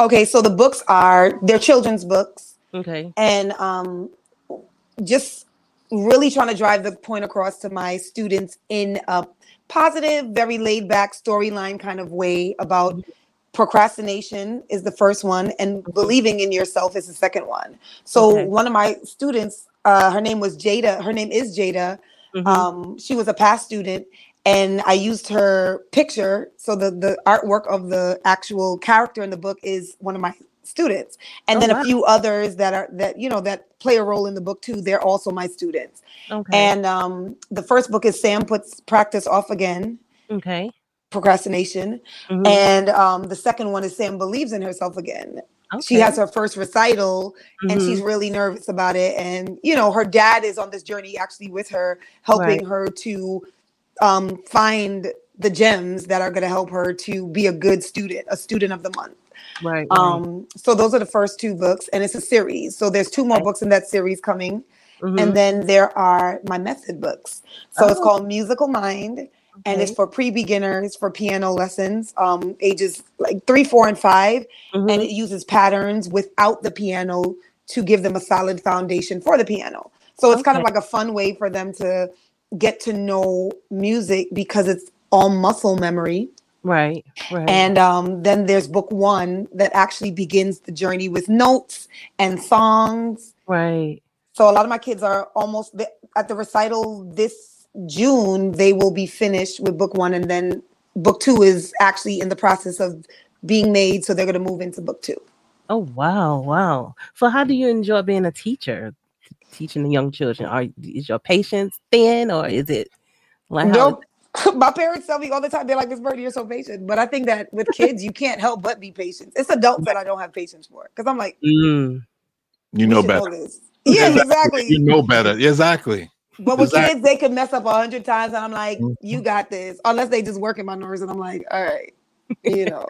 D: Okay, so the books are they're children's books,
B: Okay.
D: and um, just really trying to drive the point across to my students in a positive, very laid back storyline kind of way about procrastination is the first one, and believing in yourself is the second one. So
B: Okay.
D: one of my students, uh, her name was Jada. Her name is Jada.
B: Mhm.
D: um, she was a past student and i used her picture so the the artwork of the actual character in the book is one of my students and
B: Oh,
D: then
B: wow.
D: a few others that are that you know that play a role in the book too they're also my students
B: okay.
D: and um, the first book is sam puts practice off again
B: okay.
D: procrastination
B: Mhm.
D: and um, the second one is sam believes in herself again she has her first recital and
B: Mhm.
D: she's really nervous about it and you know her dad is on this journey actually with her helping
B: Right.
D: her to um, find the gems that are going to help her to be a good student a student of the month
B: right. right.
D: um, so those are the first two books and it's a series so there's two more books in that series coming
B: Mhm.
D: and then there are my method books so it's
B: Oh.
D: called musical mind and it's for pre-beginners for piano lessons, um, ages like three, four, and 5
B: Mhm.
D: and it uses patterns without the piano to give them a solid foundation for the piano. So it's kind of like a fun way for them to get to know music because it's all muscle memory.
B: Right, right.
D: And um, then there's book one that actually begins the journey with notes and songs.
B: right.
D: So a lot of my kids are almost at the recital this June. They will be finished with book one, and then book two is actually in the process of being made. So they're going to move into book two.
B: Oh wow, wow. So how do you enjoy being a teacher, teaching the young children? Are is your patience thin, or is it like
D: Nope. My parents tell me all the time, they're like, Miss Birdie, you're so patient. But I think that with kids, you can't help but be patient. It's adults that I don't have patience for. Because I'm like,
B: Mm,
C: You know better.
D: this. Yeah, exactly.
C: You know better. Exactly.
D: But with
C: Exactly.
D: kids, they could mess up a hundred times, and I'm like,
C: Mhm.
D: you got this. Unless they just work in my nerves, and I'm like, all right, you know.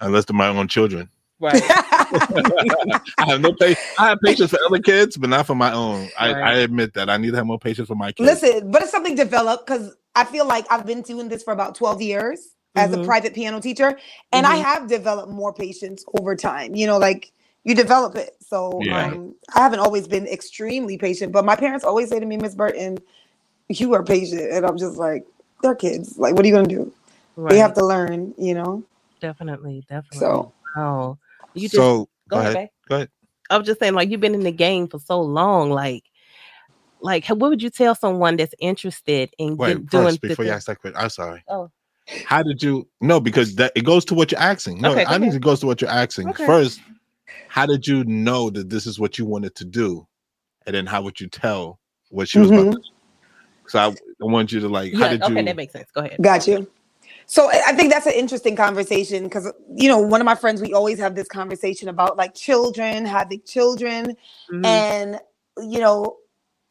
C: Unless they're my own children.
B: right.
C: I have no patience. I have patience for other kids, but not for my own. I,
B: Right.
C: I admit that I need to have more patience for my kids.
D: Listen, but it's something developed because I feel like I've been doing this for about 12 years as a
B: Mhm.
D: private piano teacher, and I
B: Mhm.
D: have developed more patience over time. You know, like you develop it. So
C: Yeah.
D: um, I haven't always been extremely patient, but my parents always say to me, Miss Burton, you are patient. And I'm just like, they're kids. Like, what are you going to do?
B: right.
D: They have to learn, you know?
B: definitely, definitely.
D: So
B: wow. You just
C: so
B: go, ahead. babe.
C: Go ahead.
B: I was just saying, like you've been in the game for so long, like. Like, what would you tell someone that's interested in
C: Wait,
B: get- doing
C: first,
B: the
C: before you
B: thing-
C: ask that question, I'm sorry.
B: Oh.
C: How did you no, because that it goes to what you're asking. No,
B: Okay,
C: I think
B: okay.
C: it goes to what you're asking.
B: Okay.
C: First, how did you know that this is what you wanted to do? And then how would you tell what she was
D: Mhm.
C: about to do? So I, I want you to like, how did
B: okay,
C: you
B: that makes sense. Go ahead.
D: Got you. So I I think that's an interesting conversation because you know one of my friends we always have this conversation about like children having children
B: Mhm.
D: and you know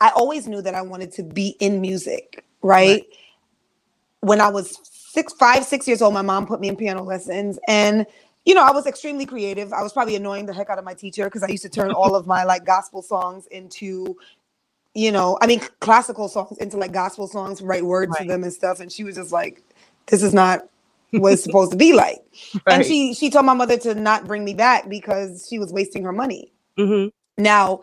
D: I always knew that I wanted to be in music right, when I was six five six years old my mom put me in piano lessons and you know I was extremely creative I was probably annoying the heck out of my teacher because I used to turn all of my like gospel songs into you know I mean classical songs into like gospel songs write words to them and stuff and she was just like this is not what it's supposed to be like. And she she told my mother to not bring me back because she was wasting her money.
B: Mhm.
D: Now,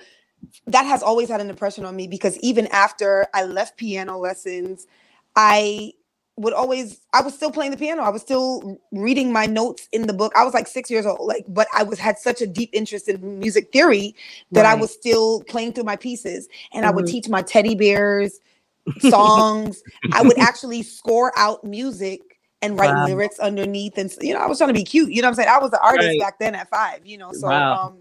D: that has always had an impression on me because even after I left piano lessons, I would always I was still playing the piano. I was still reading my notes in the book. I was like 6 years old, like but I was had such a deep interest in music theory that I was still playing through my pieces and I would
B: Mhm.
D: teach my teddy bears songs. I would actually score out music and write
B: Wow.
D: lyrics underneath and you know I was trying to be cute you know what I'm saying I was an artist
B: Right.
D: back then at 5 you know so
B: Wow.
D: um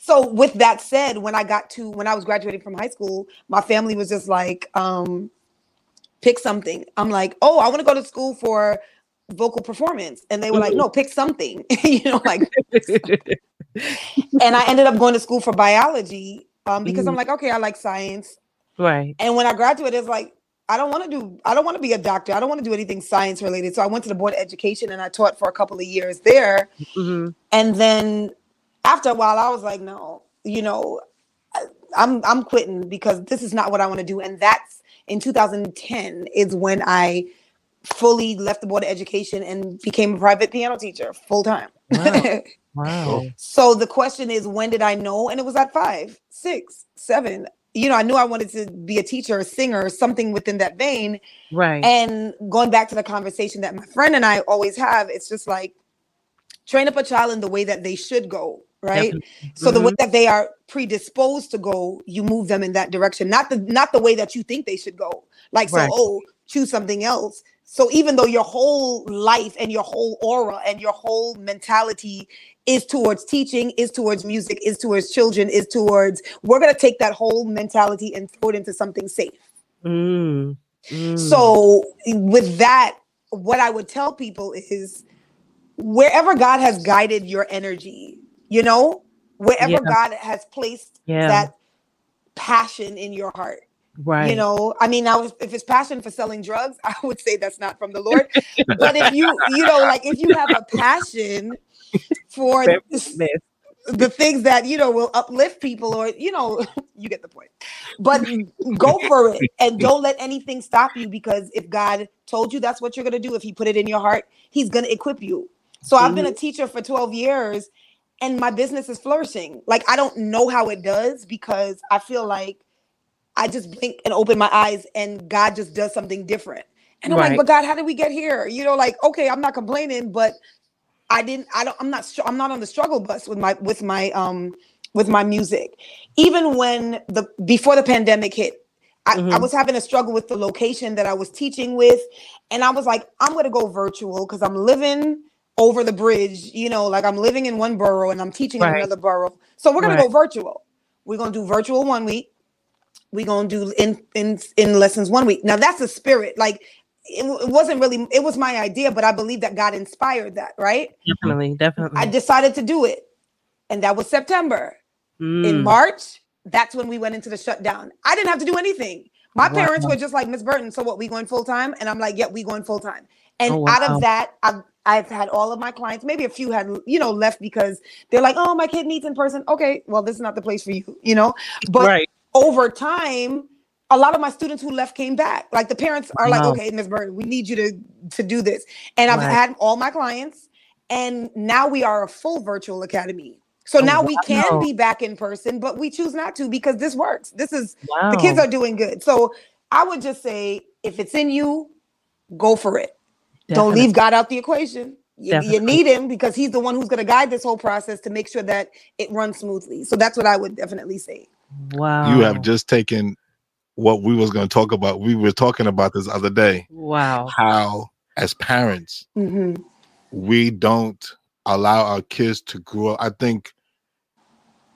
D: so with that said when I got to when I was graduating from high school my family was just like um pick something I'm like oh I want to go to school for vocal performance and they were like
B: Mhm.
D: no pick something you know like and I ended up going to school for biology um because I'm
B: Mhm.
D: like okay I like science
B: right.
D: and when I graduated, it's like, I don't want to do, I don't want to be a doctor. I don't want to do anything science related. So I went to the board of education and I taught for a couple of years there.
B: Mhm.
D: And then after a while, I was like, no, you know, I- I'm I'm quitting because this is not what I want to do. And that's in 2010 is when I fully left the board of education and became a private piano teacher full time.
B: Wow. Wow.
D: so the question is, when did I know? And it was at five, six, seven. You know, I knew I wanted to be a teacher, a singer, something within that vein.
B: Right.
D: And going back to the conversation that my friend and I always have, it's just like train up a child in the way that they should go, right? So the way that they are predisposed to go, you move them in that direction, not the not the way that you think they should go. Like
B: Right.
D: so, oh, choose something else. So even though your whole life and your whole aura and your whole mentality is towards teaching, is towards music, is towards children, is towards we're gonna take that whole mentality and throw it into something safe.
B: Mm. Mm.
D: So with that, what I would tell people is wherever God has guided your energy, you know, wherever
B: Yeah.
D: God has placed
B: Yeah.
D: that passion in your heart.
B: right.
D: You know, I mean, now if, it's passion for selling drugs, I would say that's not from the Lord. but if you, you know, like if you have a passion for
B: Miss.
D: the things that you know will uplift people or you know you get the point but go for it and don't let anything stop you because if god told you that's what you're going to do if he put it in your heart he's going to equip you so i've been a teacher for 12 years and my business is flourishing like i don't know how it does because i feel like i just blink and open my eyes and god just does something different and i'm
B: Right.
D: like but god how did we get here you know like okay i'm not complaining but I didn't I don't I'm not I'm not on the struggle bus with my with my um with my music. Even when the before the pandemic hit, I, I
B: Mhm.
D: was having a struggle with the location that I was teaching with and I was like I'm going to go virtual cuz I'm living over the bridge, you know, like I'm living in one borough and I'm teaching in
B: Right.
D: another borough. So we're going to
B: Right.
D: go virtual. We're going to do virtual one week. We're going to do in in in lessons one week. Now that's the spirit. Like it, it wasn't really it was my idea, but I believe that God inspired that, right?
B: Definitely, definitely.
D: I decided to do it. And that was September. In
B: Mm.
D: March, that's when we went into the shutdown. I didn't have to do anything. My
B: Wow.
D: parents were just like, Miss Burton, so what, we going full time? And I'm like, yeah, we going full time. And
B: Oh,
D: out
B: wow.
D: of that, I've, I've had all of my clients, maybe a few had, you know, left because they're like, oh, my kid needs in person. Okay, well, this is not the place for you, you know? But
B: right.
D: over time, a lot of my students who left came back. Like the parents are like, okay, Ms. Burton, we need you to to do this. And I've
B: Right.
D: had all my clients, and now we are a full virtual academy. So
B: Oh,
D: now we can
B: wow.
D: be back in person, but we choose not to because this works. This is
B: Wow.
D: the kids are doing good. So I would just say, if it's in you, go for it. Don't leave God out the equation. You, you need him because he's the one who's going to guide this whole process to make sure that it runs smoothly. So that's what I would definitely say.
B: Wow.
C: You have just taken what we was going to talk about. We were talking about this other day.
B: Wow.
C: How as parents
D: Mhm.
C: we don't allow our kids to grow up. I think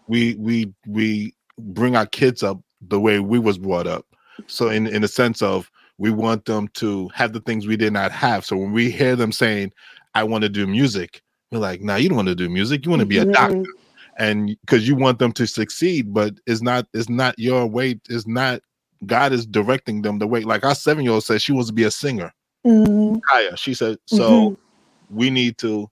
C: we we we bring our kids up the way we was brought up. So in in the sense of we want them to have the things we did not have. So when we hear them saying, "I want to do music," we're like, "No, you don't want to do music. You want to be a
D: Mhm.
C: doctor." And because you want them to succeed, but it's not it's not your way. It's not God is directing them the way. Like our seven year old said, she wants to be a singer.
D: Mhm.
C: Kaya, she said, so we need to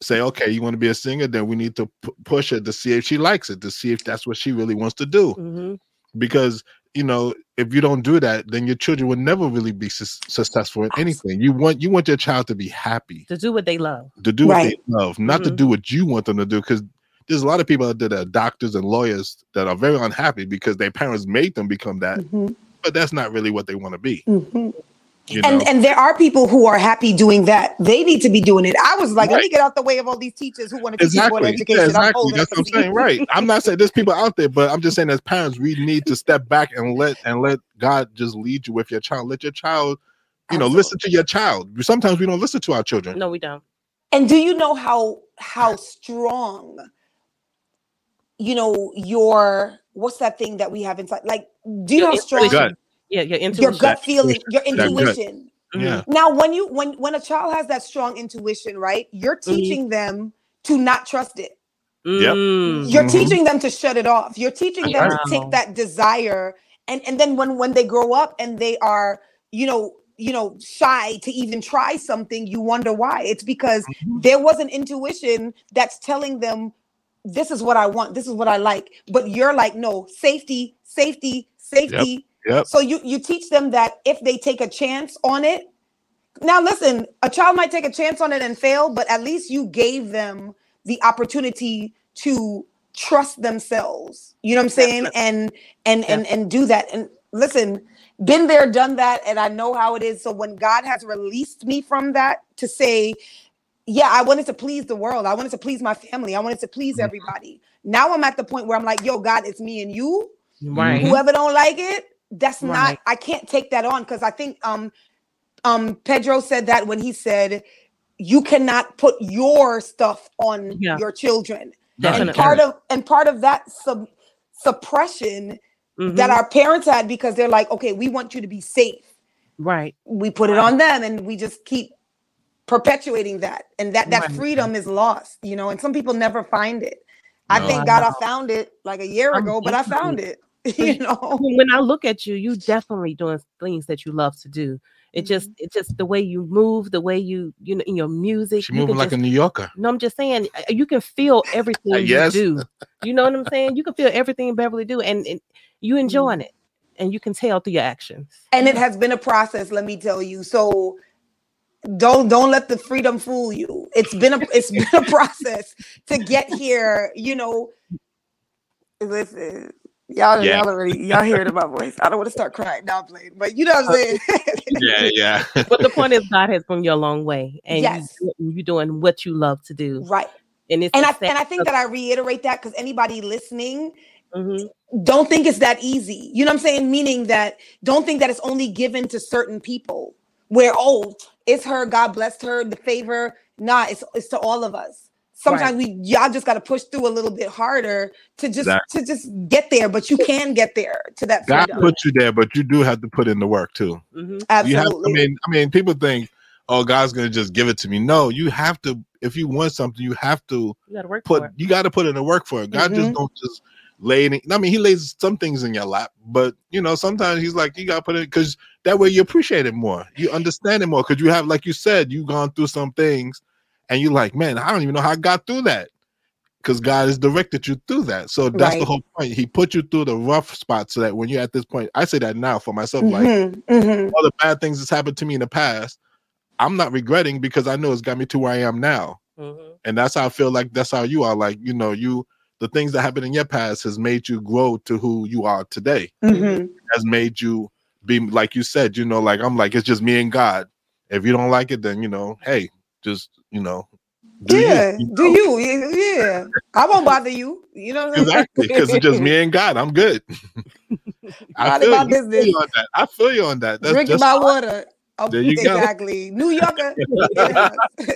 C: say, okay, you want to be a singer, then we need to p- push her to see if she likes it, to see if that's what she really wants to do.
B: hmm
C: Because you know, if you don't do that, then your children will never really be su- successful in anything. You want you want your child to be happy,
B: To do what they love.
C: to do what they love, not to
B: Mhm.
C: do what you want them to do. Because there's a lot of people out there that are doctors and lawyers that are very unhappy because their parents made them become that,
D: Mhm.
C: but that's not really what they want to be.
D: Mhm.
C: You know,
D: And and there are people who are happy doing that. They need to be doing it. I was like, let me get out the way of all these teachers who want to teach you about
C: Exactly.
D: education.
C: Yeah,
D: I'm
C: exactly.
D: holding
C: That's what I'm saying. Right. I'm not saying there's people out there, but I'm just saying as parents, we need to step back and let and let God just lead you with your child. Let your child, you know, listen to your child. Sometimes we don't listen to our children.
B: No, we don't.
D: And do you know how how strong, you know, your what's that thing that we have inside? Like, do you know how strong
C: gut.
B: Yeah, your
D: your gut feeling, your intuition?
C: Yeah.
D: Now, when you when when a child has that strong intuition, right? You're
B: Mm-hmm.
D: teaching them to not trust it.
C: Yep.
B: Mm.
D: You're teaching them to shut it off. You're teaching them to take that desire and and then when when they grow up and they are, you know, you know, shy to even try something, you wonder why. It's because
C: Mm-hmm.
D: there was an intuition that's telling them this is what I want, this is what I like. But you're like, no, safety, safety, safety.
C: Yep.
D: So you you teach them that if they take a chance on it, now listen, a child might take a chance on it and fail, but at least you gave them the opportunity to trust themselves. You know what I'm saying? And and and and do that. And listen, been there, done that, and I know how it is. So when God has released me from that to say, yeah, I wanted to please the world. I wanted to please my family. I wanted to please
C: Mhm.
D: everybody. Now I'm at the point where I'm like, yo, God, it's me and you
B: Right.
D: whoever don't like it that's not i can't take that on because i think um um pedro said that when he said you cannot put your stuff on
B: Yeah.
D: your children and
B: Definitely.
D: part of and part of that sub, suppression
B: Mhm.
D: that our parents had because they're like okay we want you to be safe
B: right.
D: we put it on them and we just keep perpetuating that and that that
B: Right.
D: freedom is lost you know and some people never find it i
C: No.
D: thank god i found it like a year ago but i found it you know.
B: when I look at you, you definitely doing things that you love to do. It just,
D: Mm-hmm.
B: it's just the way you move, the way you, you know, in your music.
C: She
B: you
C: moving
B: can
C: like
B: just,
C: a New Yorker.
B: No, I'm just saying, uh, you can feel everything
C: Yes.
B: you do. You know what I'm saying? You can feel everything Beverly do, and, and you
D: Mm-hmm.
B: enjoying it, and you can tell through your actions.
D: and it has been a process let me tell you so don't don't let the freedom fool you it's been a it's been a process to get here you know listen y'all
C: Yeah.
D: y'all already y'all hearing my voice i don't want to start crying now playing but you know what i'm saying
C: Yeah, yeah.
B: But the point is, God has brought you a long way, and
D: Yes.
B: you, you're doing what you love to do,
D: right
B: and it's
D: and i and i think that i reiterate that because anybody listening
B: Mhm.
D: don't think it's that easy. You know what I'm saying? Meaning that don't think that it's only given to certain people where, oh, it's her, God blessed her, the favor. Nah, it's it's to all of us. Sometimes we y'all just gotta push through a little bit harder to just
C: Exactly.
D: to just get there, but you can get there to that
C: God
D: freedom.
C: put you there, but you do have to put in the work too.
B: Mhm.
C: You have.
D: Absolutely.
C: I mean, I mean, people think, "Oh, God's gonna just give it to me." No, you have to. If you want something, you have to
B: You got to work
C: put.
B: for it.
C: You got to put in the work for it. God just
D: Mhm.
C: don't just lay. It I mean, He lays some things in your lap, but you know, sometimes He's like, you got to put it because that way you appreciate it more. You understand it more because you have, like you said, you've gone through some things, and you're like, man, I don't even know how I got through that. Because God has directed you through that, so that's the whole point. He put you through the rough spots so that when you're at this point, I say that now for myself, like
D: Mhm, mhm.
C: all the bad things that's happened to me in the past, I'm not regretting because I know it's got me to where I am now.
B: Mhm.
C: And that's how I feel like that's how you are. Like, you know, you the things that happened in your past has made you grow to who you are today.
D: Mhm.
C: Has made you be like you said, you know, like I'm like, it's just me and God. If you don't like it, then you know, hey, just you know, do
D: Yeah,
C: you
D: do
C: know?
D: you? Yeah, yeah. I won't bother you. You know what
C: Exactly, because it's just me and God. I'm good. I feel,
D: my
C: you. I feel
D: business.
C: you on that. I feel you on that. That's
D: Drinking
C: just
D: my water. Oh,
C: There you go.
D: exactly. New Yorker. Yeah.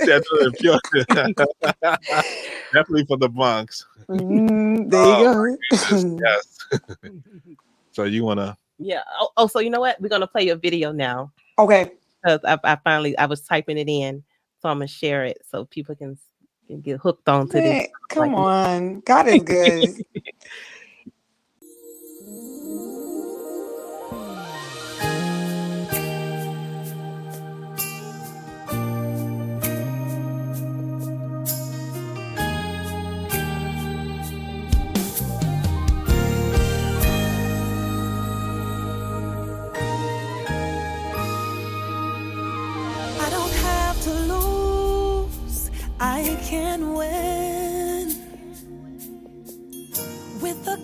C: That's it, definitely for the Bronx.
D: Mm, there you go.
C: yes. so you wanna?
B: Yeah. Oh, oh, so you know what? We're gonna play your video now
D: okay.
B: because I, I finally I was typing it in, so I'm gonna share it so people can, can get hooked on to this.
D: Come
B: like-
D: on. God is good.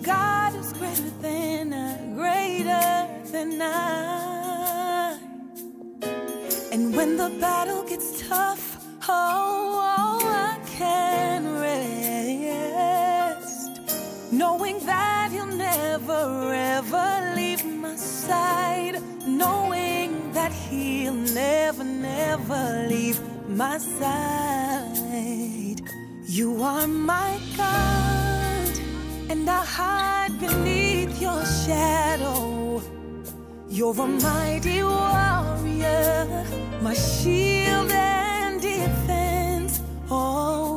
E: God is greater than I, greater than I. And when the battle gets tough, oh, oh I can rest. Knowing that he'll never ever leave my side. Knowing that he'll never, never leave my side. You are my God, and I hide beneath your shadow. You're a mighty warrior, my shield and defense. Oh,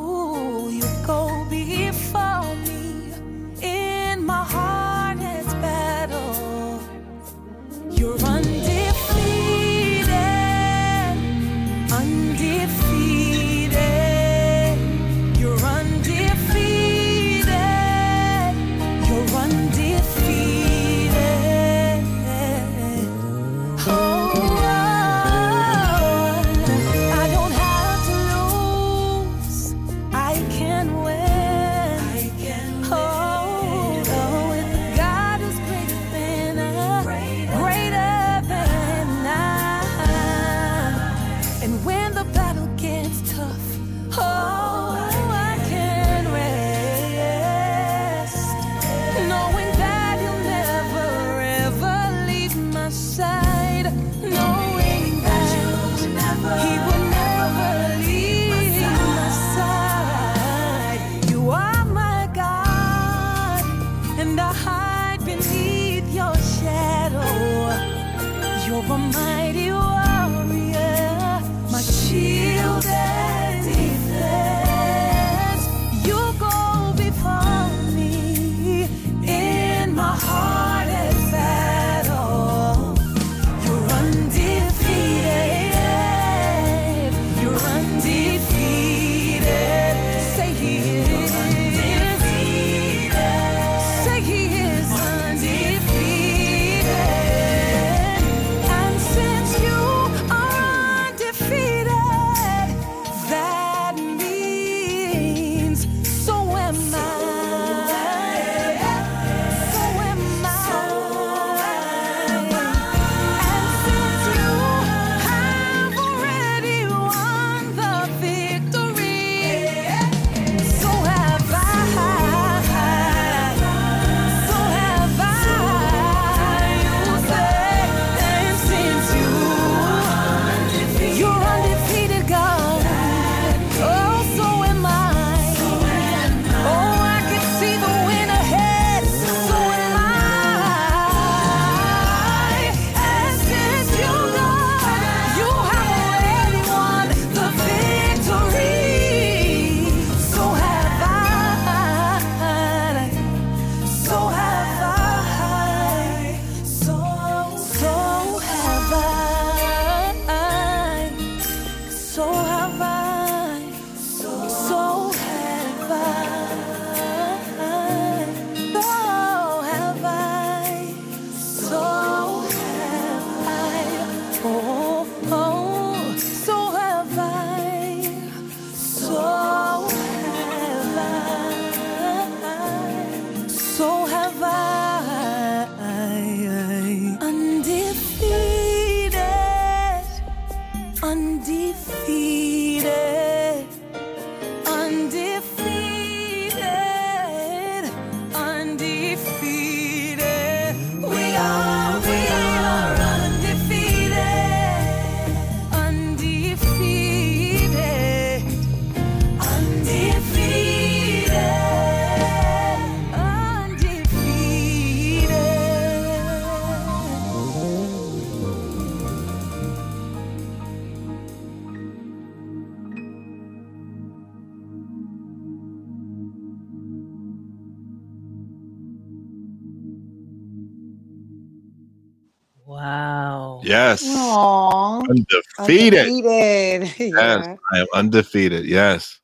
C: Yes.
D: Aww.
C: Undefeated.
D: Undefeated.
C: Yes,
D: Yeah.
C: I am undefeated. Yes.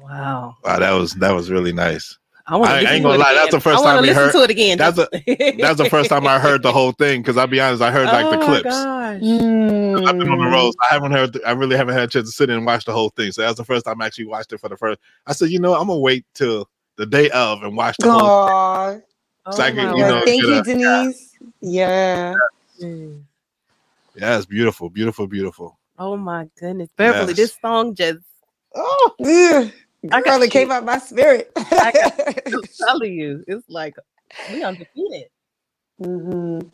B: Wow.
C: Wow, that was that was really nice.
B: I, wanna
C: I- I
B: listen
C: ain't
B: to
C: gonna
B: it
C: lie, that's
B: again.
C: the first
B: I
C: time we heard-
B: to it again.
C: that's a, That's the first time I heard the whole thing. Because I'll be honest, I heard like
B: oh
C: the
B: my
C: clips.
B: gosh.
D: Mm.
C: I've been on the road. I haven't heard. I really haven't had a chance to sit in and watch the whole thing. So that's the first time I actually watched it for the first. I said, you know, I'm gonna wait till the day of and watch the whole.
D: Aw.
B: Oh
C: I can, you know,
D: thank you,
C: a-
D: Denise. Yeah.
B: Mm.
C: Yeah, it's beautiful, beautiful, beautiful.
B: Oh my goodness. Beverly,
C: Yes.
B: this song just
D: Oh, ugh.
B: I
D: girl,
B: got
D: it came
B: you.
D: out my spirit.
B: I I'm telling you, it's like we undefeated.
D: Mhm.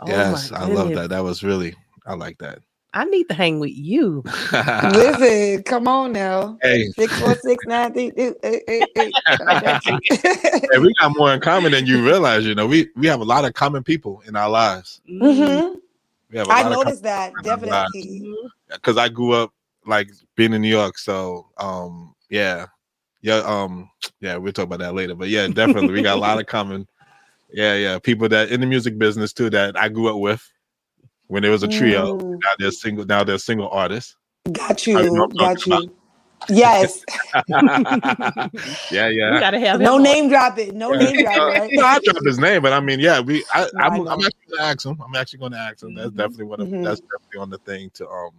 B: Oh
C: yes, I love that. That was really. I like that.
B: I need to hang with you.
D: Listen, come on now.
C: hey,
D: Six four six nine three. eh. I got you.
C: hey, we got more in common than you realize. You know, we we have a lot of common people in our lives.
B: Mhm.
D: Mhm.
C: We have a
D: I
C: lot of
D: noticed that definitely.
C: Because I grew up like being in New York. So um yeah. Yeah, um, yeah, we'll talk about that later. But yeah, definitely we got a lot of common. Yeah, yeah. People that in the music business too that I grew up with when there was a trio.
D: Mm.
C: Now they're single now they're single artists.
D: Got you. Got
C: talking
D: you. Yes.
C: yeah,
B: We
C: yeah.
B: gotta have
D: No
B: him on.
D: name dropping. No
C: Yeah.
D: name dropping. Right?
C: No, I dropped his name, but I mean, yeah, we. I,
D: No, I
C: I'm. I'm actually gonna ask him. I'm actually gonna ask him. That's
B: Mhm.
C: definitely what.
D: Mhm.
C: That's definitely on the thing to um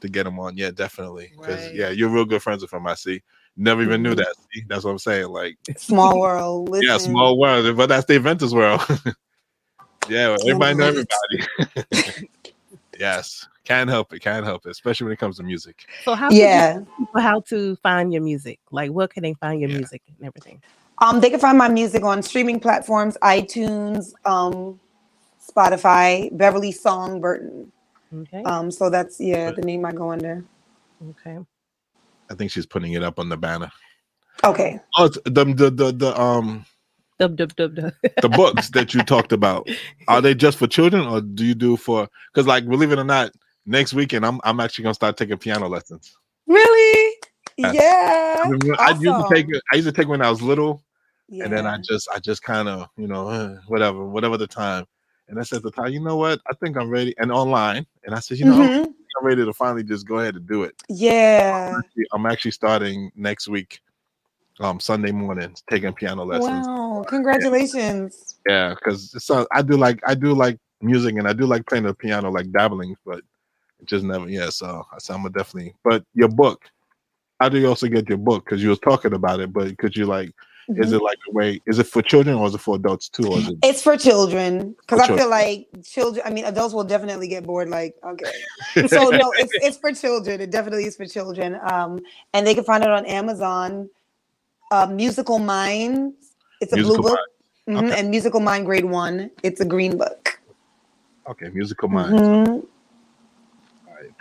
C: to get him on. Yeah, definitely. Because
B: Right.
C: yeah, you're real good friends with him. I see. Never even knew
D: Mhm.
C: that. See? That's what I'm saying. Like,
D: Small world. Listen.
C: yeah, small world, but that's the Inventors world. yeah, well, everybody know everybody. yes, can't help it. Can't help it, especially when it comes to music.
B: So how
D: Yeah.
B: tell how to find your music? Like where can they find your
C: Yeah.
B: music and everything?
D: Um, they can find my music on streaming platforms, iTunes, um, Spotify, Beverly Song Burton.
B: Okay.
D: Um, so that's yeah, the name I go under.
B: okay.
C: I think she's putting it up on the banner.
D: Okay.
C: Oh, the the the, the um
B: Dub dub dub dub.
C: the books that you talked about are they just for children or do you do for because like believe it or not next weekend i'm i'm actually gonna start taking piano lessons
D: Really?
C: Yes.
D: Yeah.
C: I, mean, I used to take it i used to take when i was little
D: yeah.
C: and then i just i just kind of you know uh, whatever whatever the time and i said the time you know what i think i'm ready and online and i said you know
D: Mhm.
C: i'm ready to finally just go ahead and do it
D: Yeah.
C: i'm actually starting next week um sunday morning taking piano lessons
D: Wow. Congratulations.
C: Yeah, because so I do like I do like music and I do like playing the piano, like dabbling, but it just never. Yeah, so I said I'm definitely. But your book, how do you also get your book? Because you was talking about it, but could you like? Is
D: Mhm.
C: it like a way? Is it for children or is it for adults too? Or is it?
D: It's for children because I feel like children. I mean, adults will definitely get bored. Like, okay, so no, it's it's for children. It definitely is for children. Um, and they can find it on Amazon. Uh, Musical Minds. It's a
C: Musical
D: blue book. Mhm,
C: Okay.
D: And Musical Mind Grade One. It's a green book.
C: okay, musical mind.
D: Mhm.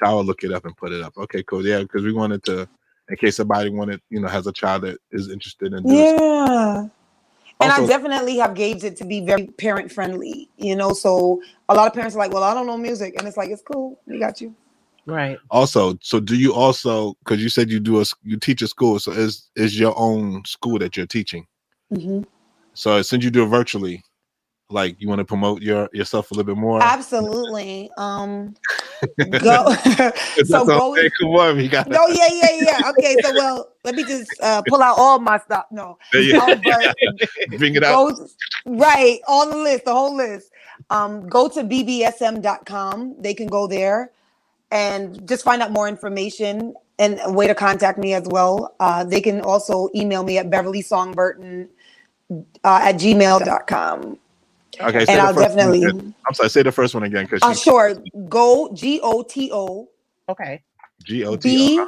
C: I will look it up and put it up. Okay, cool. Yeah, because we wanted to, in case somebody wanted, you know, has a child that is interested in doing.
D: Yeah. And I definitely have gauged it to be very parent friendly, you know. So a lot of parents are like, "Well, I don't know music," and it's like, "It's cool, we got you."
B: Right.
C: Also, so do you also because you said you do a s- you teach a school, so is is your own school that you're teaching?
D: Mhm.
C: So since you do it virtually, like you want to promote your yourself a little bit more.
D: Absolutely. Um, go. So go.
C: okay? Come on, we got
D: No, yeah, yeah, yeah. Okay, so well, let me just uh, pull out all my stuff. No, um,
C: bring it out.
D: go right all the list, the whole list. Um, go to bbsm.com. They can go there and just find out more information and a way to contact me as well. Uh, they can also email me at Beverly Songburton uh, at gmail.com.
C: Okay,
D: and I'll definitely.
C: again. I'm sorry. Say the first one again, because
D: Uh, sure. Go G O T O
B: Okay.
C: G O T
D: B
C: O.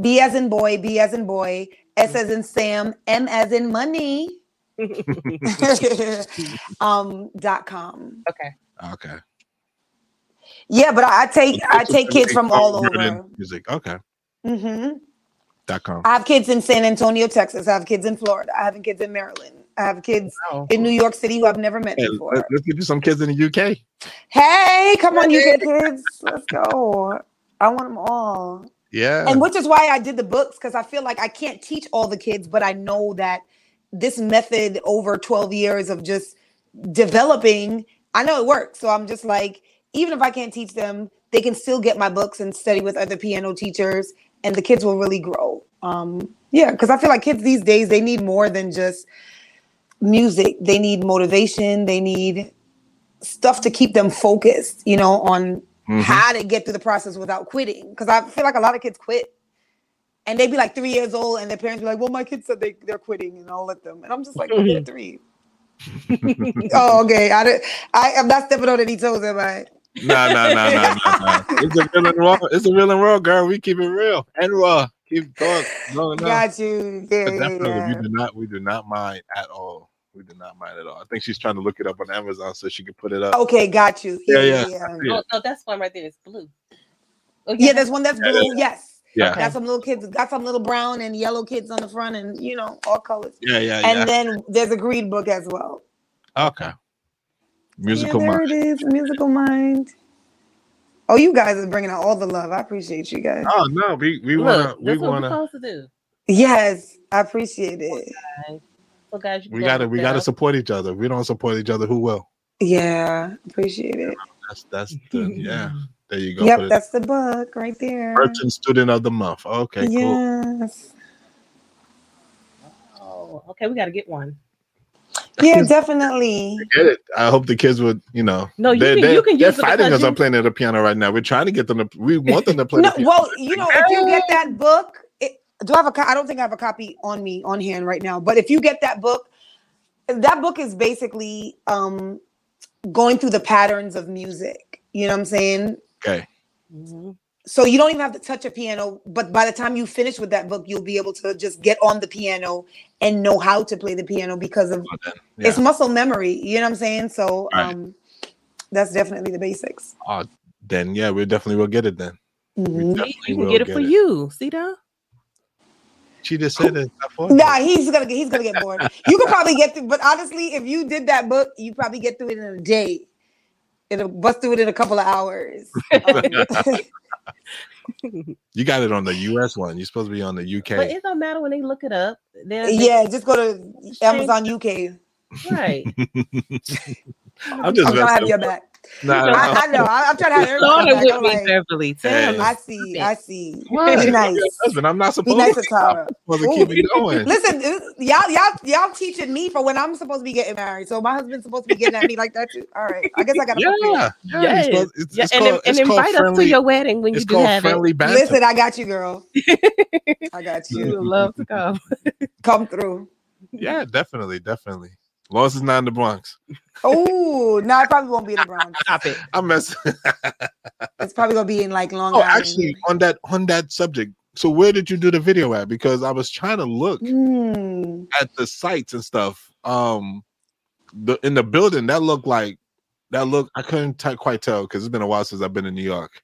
D: B as in boy, B as in boy, S as in Sam, M as in money. um dot com.
B: okay.
C: Okay.
D: Yeah, but I, I take I take kids from all
C: Written
D: over.
C: Music. Okay.
D: hmm
C: Dot com.
D: I have kids in San Antonio, Texas. I have kids in Florida. I have kids in Maryland. I have kids
B: Wow.
D: in New York City who I've never met
C: Hey,
D: before.
C: let, us get you some kids in the UK.
D: Hey, come on, UK kids. Let's go. I want them all.
C: Yeah.
D: and which is why I did the books because I feel like I can't teach all the kids, but I know that this method over 12 years of just developing, I know it works. So I'm just like, even if I can't teach them, they can still get my books and study with other piano teachers, and the kids will really grow. Um, yeah, because I feel like kids these days they need more than just music. They need motivation. They need stuff to keep them focused. You know, on
C: Mhm.
D: how to get through the process without quitting. Because I feel like a lot of kids quit. And they'd be like three years old, and their parents be like, "Well, my kids said they they're quitting, and I'll let them." And I'm just like, "They're three. oh, okay. I did, I am not stepping on any toes, am I?
C: No, no, no, no, no, no. It's a real and raw. It's a real and raw, girl. We keep it real and raw. Keep going. No, no.
D: Got you. Yeah,
C: But
D: yeah,
C: definitely,
D: yeah.
C: we do not. We do not mind at all. We do not mind at all. I think she's trying to look it up on Amazon so she can put it up.
D: Okay, got you.
C: Yeah,
D: Yeah,
C: yeah.
D: yeah.
C: Yeah.
B: Oh, no, that's one right there. It's blue. Oh,
D: Yeah, there's one that's
C: Yeah,
D: blue. Yes.
C: Yeah,
D: Got some little kids, got some little brown and yellow kids on the front, and you know, all colors.
C: yeah, yeah, yeah.
D: And
C: yeah.
D: then there's a green book as well.
C: Okay. Musical
D: yeah, there
C: mind.
D: it is. Musical mind. Oh, you guys are bringing out all the love. I appreciate you guys.
C: Oh no, we we wanna
B: Look,
C: we
B: that's what we're
C: wanna
B: supposed to do.
D: Yes, I appreciate it.
B: So, guys, you
C: we gotta we gotta support each other. If we don't support each other, who will?
D: Yeah, appreciate it.
C: That's that's the yeah. There you go.
D: Yep,
C: Put it-
D: that's the book right there.
C: Person student of the month. Okay, cool.
D: Yes.
B: Oh, okay. We got to get one.
D: Yeah, definitely.
C: Get it. I hope the kids would, you know.
B: No, you
C: they're,
B: can-
C: they're,
B: you can
C: they're
B: use
C: fighting
B: because
C: us on
B: you-
C: playing the piano right now. We're trying to get them to. We want them to play
D: No,
C: the piano.
D: well, you know, if you get that book, it, do I have a? co- I don't think I have a copy on me on hand right now. But if you get that book, that book is basically um going through the patterns of music. You know what I'm saying?
C: Okay.
B: Mhm.
D: So you don't even have to touch a piano, but by the time you finish with that book, you'll be able to just get on the piano and know how to play the piano because of
C: Well, yeah.
D: it's muscle memory. You know what I'm saying? So
C: Right.
D: um that's definitely the basics.
C: Oh, then yeah, we definitely will get it then. We
D: Mhm.
C: definitely
B: You can
C: will
B: get it for you. See that?
C: She just said it. I
D: Nah, he's gonna get he's gonna get bored. You could probably get through, but honestly, if you did that book, you probably get through it in a day. It'll bust through it in a couple of hours. Um,
C: You got it on the US one. You're supposed to be on the
B: But
C: UK.
B: it don't matter when they look it up. They're, they-
D: yeah, just go to Amazon UK.
B: right.
C: I'm just
D: I'm trying to have your back.
C: Nah,
D: I,
C: nah,
D: I know. I, I'm trying to have
B: You
D: everybody
B: started with
D: I'm
B: me,
D: like,
B: Beverly. Tell
C: Hey.
B: me.
D: I see. I see.
C: What?
D: Be nice.
C: husband, I'm not
D: Be
C: supposed
D: nice
C: to,
D: to Tara.
C: supposed to keep it going.
D: Listen, y'all, y'all, y'all teaching me for when I'm supposed to be getting married. So my husband's supposed to be getting at me like that too. All right. I guess I gotta prepare.
C: Yeah, yeah.
B: Yes.
C: It's, supposed- it's,
B: Yeah,
C: it's
B: and,
C: called,
B: and
C: it's called
B: invite us to your wedding when you do have
C: friendly
B: it.
C: banter.
D: Listen, I got you, girl. I got
B: We
D: you.
B: love to come.
D: Come through.
C: Yeah, definitely, definitely. As is not in the Bronx.
D: Oh, no, I probably won't be in the Bronx.
B: Stop it.
C: I'm messing.
D: It's probably gonna be in like Long
C: oh,
D: Island.
C: actually, on that on that subject. So where did you do the video at? Because I was trying to look
D: Hmm.
C: at the sites and stuff. Um, the in the building that looked like that look. I couldn't t- quite tell because it's been a while since I've been in New York.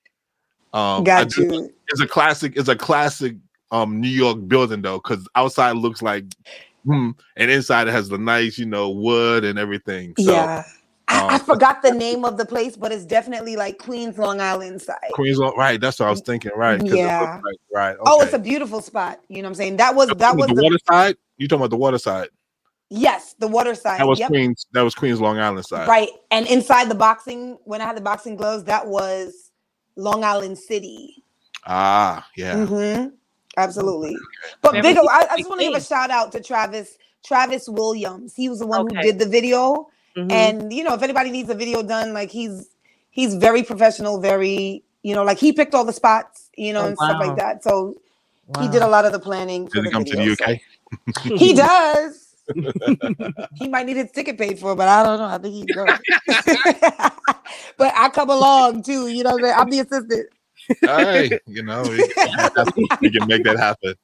C: Um,
D: got
C: do-
D: you.
C: It's a classic. It's a classic um New York building though, because outside looks like, hmm, and inside it has the nice, you know, wood and everything. So
D: yeah. I, I
C: um,
D: forgot the name of the place, but it's definitely like Queens, Long Island side.
C: Queens, right? That's what I was thinking. right?
D: Yeah.
C: like- right.
D: Oh, it's a beautiful spot. You know what I'm saying? That was that was
C: the
D: the,
C: water side. You talking about the water side?
D: yes, the water side.
C: That was
D: yep.
C: Queens. That was Queens, Long Island side.
D: Right. And inside the boxing, when I had the boxing gloves, that was Long Island City.
C: Ah, yeah.
D: hmm Absolutely. But big, I, I just want to give a shout out to Travis, Travis Williams. He was the one
B: Okay.
D: who did the video.
B: Mhm.
D: And you know, if anybody needs a video done, like he's he's very professional, very, you know, like he picked all the spots, you know,
B: Oh,
D: and stuff like that. So he did a lot of the planning.
C: Did he come to the UK?
D: so- He does. he might need his ticket paid for, but I don't know. I think he's good. but I come along too. You know, I'm? I'm the assistant.
C: Hey, you know, we, we can make that happen.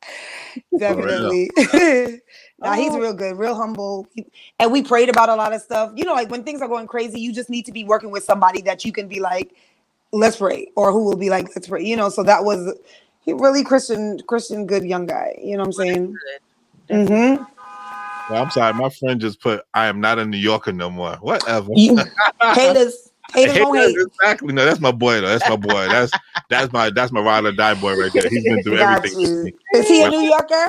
D: Definitely. nah, he's
B: Oh.
D: real good, real humble. He- And we prayed about a lot of stuff. You know, like when things are going crazy, you just need to be working with somebody that you can be like, let's pray, or who will be like, let's pray. You know, so that was he really Christian, Christian, good young guy. You know what I'm saying? Mm-hmm.
C: Well, I'm sorry, my friend just put, "I am not a New Yorker no more." Whatever.
D: You haters, don't hate.
C: Exactly. No, that's my boy though. That's my boy. That's that's my that's my ride or die boy right there. He's been through everything.
D: you. Is he a New Yorker?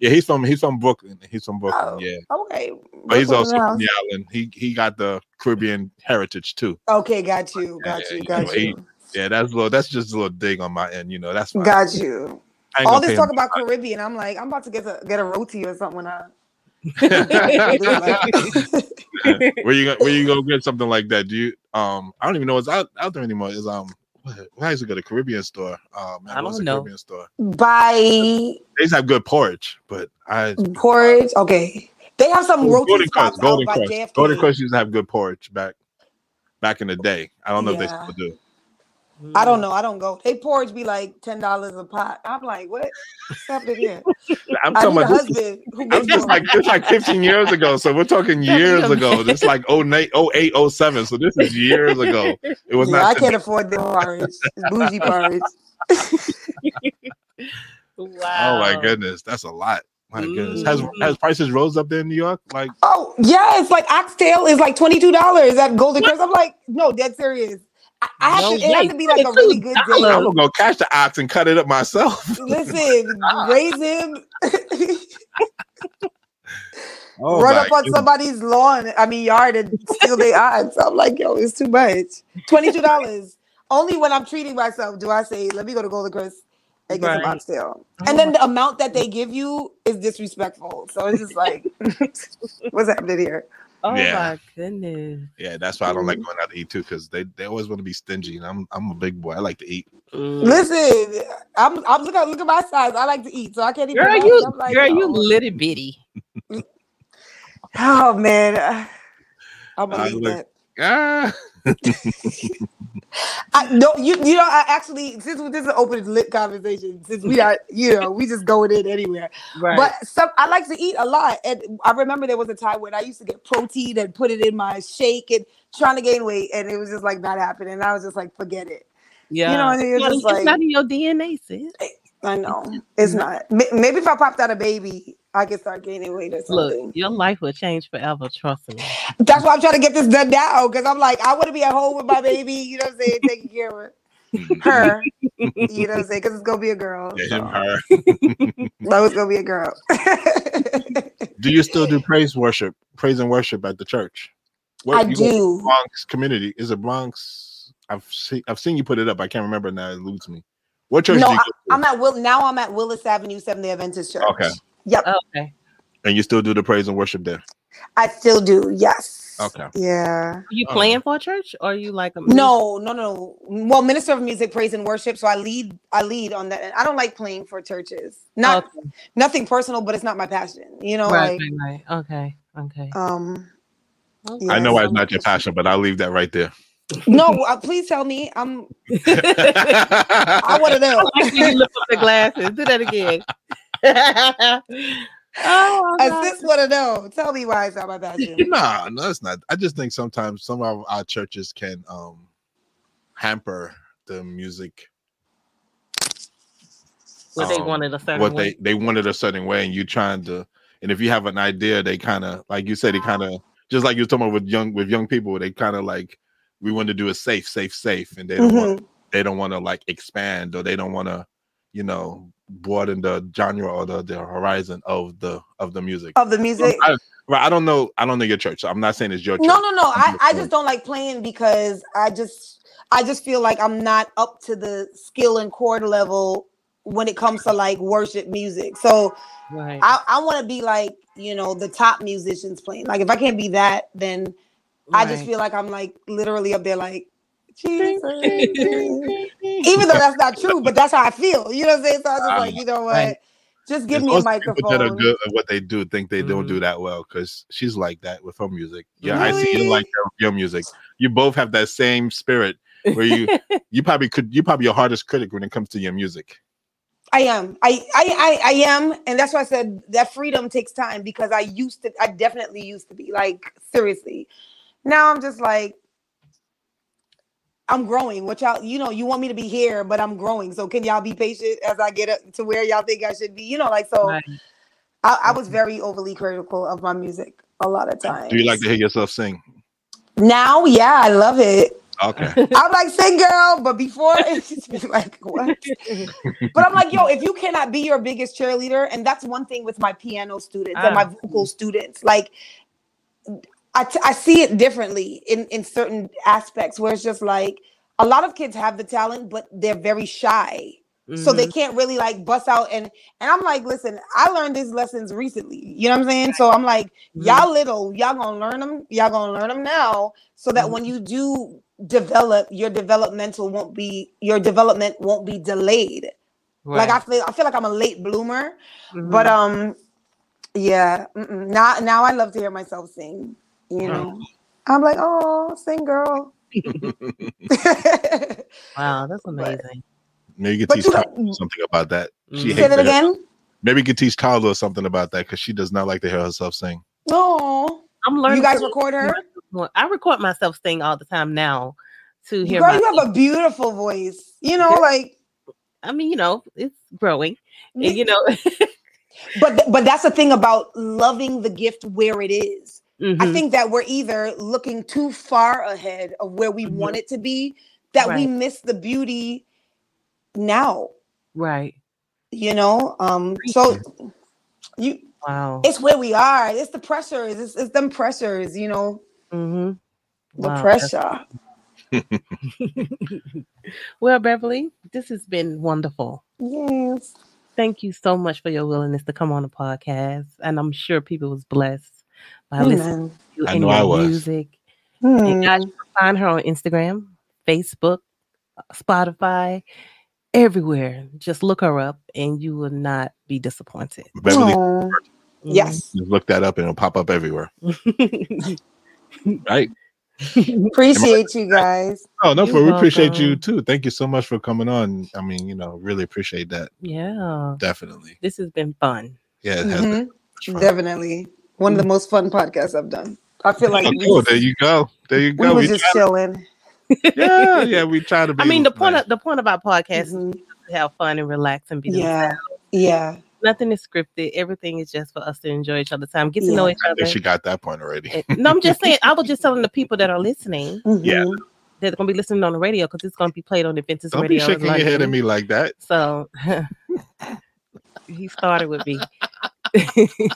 C: Yeah, he's from he's from Brooklyn. He's from Brooklyn.
D: Oh,
C: yeah,
D: Okay.
C: but he's also from the island. He he got the Caribbean heritage too.
D: Okay, got you, got
C: Yeah,
D: you,
C: you
D: got
C: know,
D: you,
C: Yeah, that's a little. That's just a little dig on my end. You know, that's fine.
D: got you. All this talk about Caribbean, I'm like, I'm about to get a get a roti or something. When I,
C: where you go, where you go get something like that? Do you um I don't even know what's out, out there anymore. Is um what where used to go to Caribbean store? Man,
B: I don't know.
C: Caribbean store?
D: buy
C: They used to have good porridge, but I
D: porridge. Okay, they have some roti
C: Golden
D: spots
C: Crust, Golden
D: out
C: Crust, Golden Crust used to have good porridge back back in the day. I don't know if they
D: Yeah.
C: still do.
D: I don't know. I don't go. They porridge be like ten dollars a pot. I'm like, what? What's happening here?
C: I'm talking about this,
D: husband who
C: I'm just like
D: porridge.
C: it's like 15 years ago. So we're talking years ago. This is like 08, 08, 07. So this is years ago. It was
D: Yeah,
C: not
D: I can't afford the porridge. It's bougie porridge.
B: Wow.
C: Oh my goodness, that's a lot. My goodness, has
B: Mm.
C: has prices rose up there in New York? Like,
D: Oh yeah, it's like oxtail is like twenty two dollars at Golden Crust. I'm like, no, dead serious. I, I have
B: No
D: to. It has to be like a really good
C: dealer.
D: I'm
C: gonna go catch the ox and cut it up myself.
D: Listen, raise him,
C: Oh
D: run up on
C: goodness.
D: somebody's lawn. I mean yard and steal their odds. I'm like, yo, it's too much. Twenty two dollars. Only when I'm treating myself do I say, let me go to Golden Crust and get some
B: Right.
D: oxtail.
B: Oh
D: And then the amount that they give you is disrespectful. So it's just like, what's happening here?
B: Oh
C: Yeah.
B: my goodness.
C: Yeah, that's why I don't like
D: Mm.
C: going out to eat too, because they, they always want to be stingy. And I'm I'm a big boy. I like to eat.
B: Mm.
D: Listen, I'm I'm look at look at my size. I like to eat, so I can't even.
B: Girl,
D: ask.
B: you
D: I'm like,
B: girl, you
D: oh.
B: little bitty.
D: Oh man, I'm gonna
C: I
D: leave
C: look-
D: that.
C: Ah,
D: I, no, you you know, I actually since this is an open lit conversation, since we are you know we just going in anywhere.
B: Right.
D: But some I like to eat a lot, and I remember there was a time when I used to get protein and put it in my shake and trying to gain weight, and it was just like not happening. And I was just like, forget it.
B: yeah.
D: know, and you're
B: It's not-
D: just
B: it's
D: like-
B: not in your DNA, sis.
D: I know it's not. Maybe if I popped out a baby, I can start gaining weight or something.
B: Look, your life will change forever. Trust me.
D: That's why I'm trying to get this done now because I'm like, I want to be at home with my baby, you know what I'm saying, taking care of her, you know what I'm saying, because it's gonna be a girl.
C: yeah,
D: so.
C: him, her.
D: No, it's gonna be a girl.
C: Do you still do praise worship, praise and worship at the church?
D: What, I
C: you
D: do.
C: Bronx community is it Bronx? I've seen I've seen you put it up. I can't remember now. It eludes me. What church
D: No,
C: do you
D: I,
C: go to?
D: I'm at Will now. I'm at Willis Avenue, Seventh Day Adventist Church.
C: Okay.
D: Yep,
B: Okay.
C: and you still do the praise and worship there?
D: I still do. Yes.
C: Okay.
D: Yeah.
B: Are you
C: Oh.
B: playing for a church or are you like a
D: No, no, no. Well, minister of music, praise and worship. So I lead. I lead on that. And I don't like playing for churches. Not
B: Okay.
D: nothing personal, but it's not my passion. You know,
B: Right,
D: like
B: right, right. Okay. Okay.
D: um.
B: Okay.
C: I know
D: yes,
C: why it's not your passion, but I'll leave that right there.
D: No, uh, please tell me. I'm. I
C: I
D: want to know.
B: Like you lift up the glasses. Do that again. oh, my God.
D: Assist want to know. Tell me why it's not my passion.
C: Nah, no, it's not. I just think sometimes some of our churches can um hamper the music
B: what they
C: um,
B: wanted a certain
C: what
B: way.
C: they they wanted a certain way and you trying to and if you have an idea they kind of like you said they kind of just like you were talking about with young with young people they kind of like we want to do a safe safe safe and they don't want
D: Mhm.
C: they don't want to like expand or they don't want to you know broaden the genre or the, the horizon of the of the music
D: Of the music.
C: I, right, I don't know i don't know your church so i'm not saying it's your church
D: No, no, no. I,
C: just
D: I just don't like playing because I just I just feel like I'm not up to the skill and chord level when it comes to like worship music. So
B: right.
D: I, I want to be like, you know, the top musicians playing. Like if I can't be that, then I just feel like I'm like literally up there like Jesus. even though that's not true, but that's how I feel. You know what I'm saying? So I was just like, you know what? Just give me a
C: people that are
D: microphone.
C: good at what they do think they don't
B: Mhm.
C: do that well because she's like that with her music. Yeah, I see you like your, your music. You both have that same spirit where you you probably could you probably your hardest critic when it comes to your music.
D: I am. I, I I I am, and that's why I said that freedom takes time because I used to. I definitely used to be like seriously. Now I'm just like I'm growing. Which y'all, you know, you want me to be here, but I'm growing. So can y'all be patient as I get up to where y'all think I should be? You know, like so.
B: Right.
D: I, I was very overly critical of my music a lot of times.
C: Do you like to hear yourself sing?
D: Now, yeah, I love it.
C: Okay.
D: I'm like, sing girl, but before it's just been like, what? But I'm like, yo, if you cannot be your biggest cheerleader, and that's one thing with my piano students and my
B: Ah.
D: vocal students, like I, t- I see it differently in in certain aspects where it's just like a lot of kids have the talent, but they're very shy. So they
B: Mhm.
D: can't really like bust out and and I'm like, listen, I learned these lessons recently. You know what I'm saying? So I'm like,
B: Mhm.
D: y'all little, y'all gonna learn them, y'all gonna learn them now, so that
B: Mhm.
D: when you do develop, your developmental won't be your development won't be delayed. Like I feel, I feel like I'm a late bloomer, but
B: Mhm.
D: um, yeah. mm-mm. Now, now I love to hear myself sing. You know, I'm like, oh, sing, girl.
B: wow, that's
D: but-
B: amazing.
C: Maybe you
D: But
C: teach
D: you
C: Carla
D: don't-
C: something about that. She
B: Mhm.
D: Say
C: hates
D: that
C: to hear-
D: again.
C: Maybe you could teach Carla something about that because she does not like to hear herself sing.
D: No,
B: I'm learning.
D: you guys
B: to-
D: record her.
B: I record myself sing all the time now to hear
D: Girl,
B: my.
D: you have a beautiful voice. You know,
B: Yeah.
D: like,
B: I mean, you know, it's growing, and you know.
D: but th- but that's the thing about loving the gift where it is. I
B: Mhm.
D: think that we're either looking too far ahead of where we
B: Mhm.
D: want it to be that we miss the beauty now.
B: Right.
D: You know, um, so you
B: Wow.
D: it's where we are. It's the pressures. It's, it's them pressures. You know,
B: hmm
D: the
B: Wow,
D: pressure.
B: Well, Beverly, this has been wonderful.
D: Yes.
B: Thank you so much for your willingness to come on the podcast, and I'm sure people was blessed by listening to you
C: I
B: and your
C: I was.
B: music. And guys,
D: Hmm.
B: you can find her on Instagram, Facebook, Spotify, everywhere. Just look her up, and you will not be disappointed.
C: Beverly,
D: Aw. Yes.
C: just look that up and it'll pop up everywhere. Right?
D: Appreciate you guys.
C: Oh no,
B: You're
C: for we appreciate you too. Thank you so much for coming on. I mean, you know, really appreciate that.
B: yeah,
C: Definitely.
B: this has been fun.
C: Yeah, it has been
D: Mhm.
C: much.
D: Definitely. One of the most fun podcasts I've done. I feel like
C: Oh,
D: we,
C: there you go. There you
D: we
C: go.
D: was
C: We
D: just
C: try-
D: chilling.
C: yeah, yeah, we try to be
B: I mean, the point
C: nice.
B: of the point of our podcast is
D: Mhm.
B: to have fun and relax and be
D: Yeah.
B: themselves.
D: Yeah.
B: Nothing is scripted. Everything is just for us to enjoy each other's time, get to know
D: Yeah.
B: each
C: I
B: other.
C: think she got that point already.
B: No, I'm just saying. I was just telling the people that are listening
C: Yeah.
D: Mhm.
B: that are going to be listening on the radio because it's going to be played on the Adventist
C: Don't be
B: radio. in
C: shaking your head at me like that.
B: So he started with me.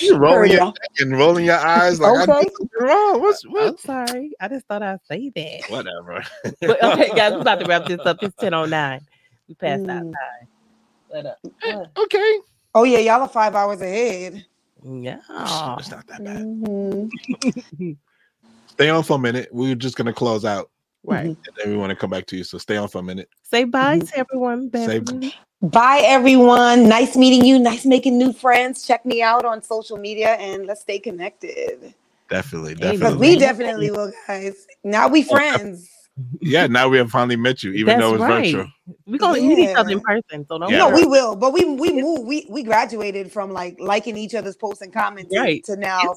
C: You rolling your
D: Heard ya.
C: neck and rolling your eyes like I
D: Okay.
C: did something wrong. What's what?
B: I'm sorry. I just thought I'd say that.
C: Whatever.
B: But okay, guys, we're about to wrap this up. It's 10.09. We passed that
D: Mm.
B: time. But, uh, what?
C: okay.
D: Oh yeah, y'all are five hours ahead.
B: yeah.
C: It's not that bad.
D: Mhm.
C: Stay on for a minute. We're just gonna close out,
B: Right.
C: and then we want to come back to you. So stay on for a minute.
B: Say bye
D: Mhm.
B: to everyone.
C: Say-
B: Beverly.
D: Bye everyone. Nice meeting you. Nice making new friends. Check me out on social media and let's stay connected.
C: Definitely, definitely.
D: we definitely will, guys. Now we friends.
C: yeah, now we have finally met you, even though it's virtual.
B: We're gonna meet each other in person. So don't
C: Yeah.
D: No, we will. But we we move. We we graduated from like liking each other's posts and comments
B: Right.
D: to now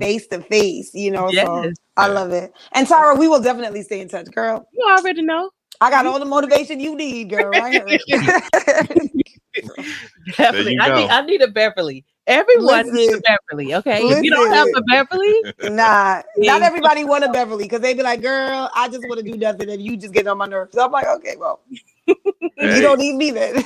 D: face to face. You know, so
B: Yes.
D: I
C: Yeah.
D: love it. And Tara, we will definitely stay in touch, girl.
B: You already know.
D: I got all the motivation you need, girl. I heard.
B: Beverly. I need I need a Beverly. Everyone needs a Beverly. Okay. If you don't have a Beverly,
D: nah, not everybody want a Beverly because they be like, girl, I just want to do nothing and you just get on my nerves. So I'm like, okay, well,
C: Hey,
D: you don't need me then.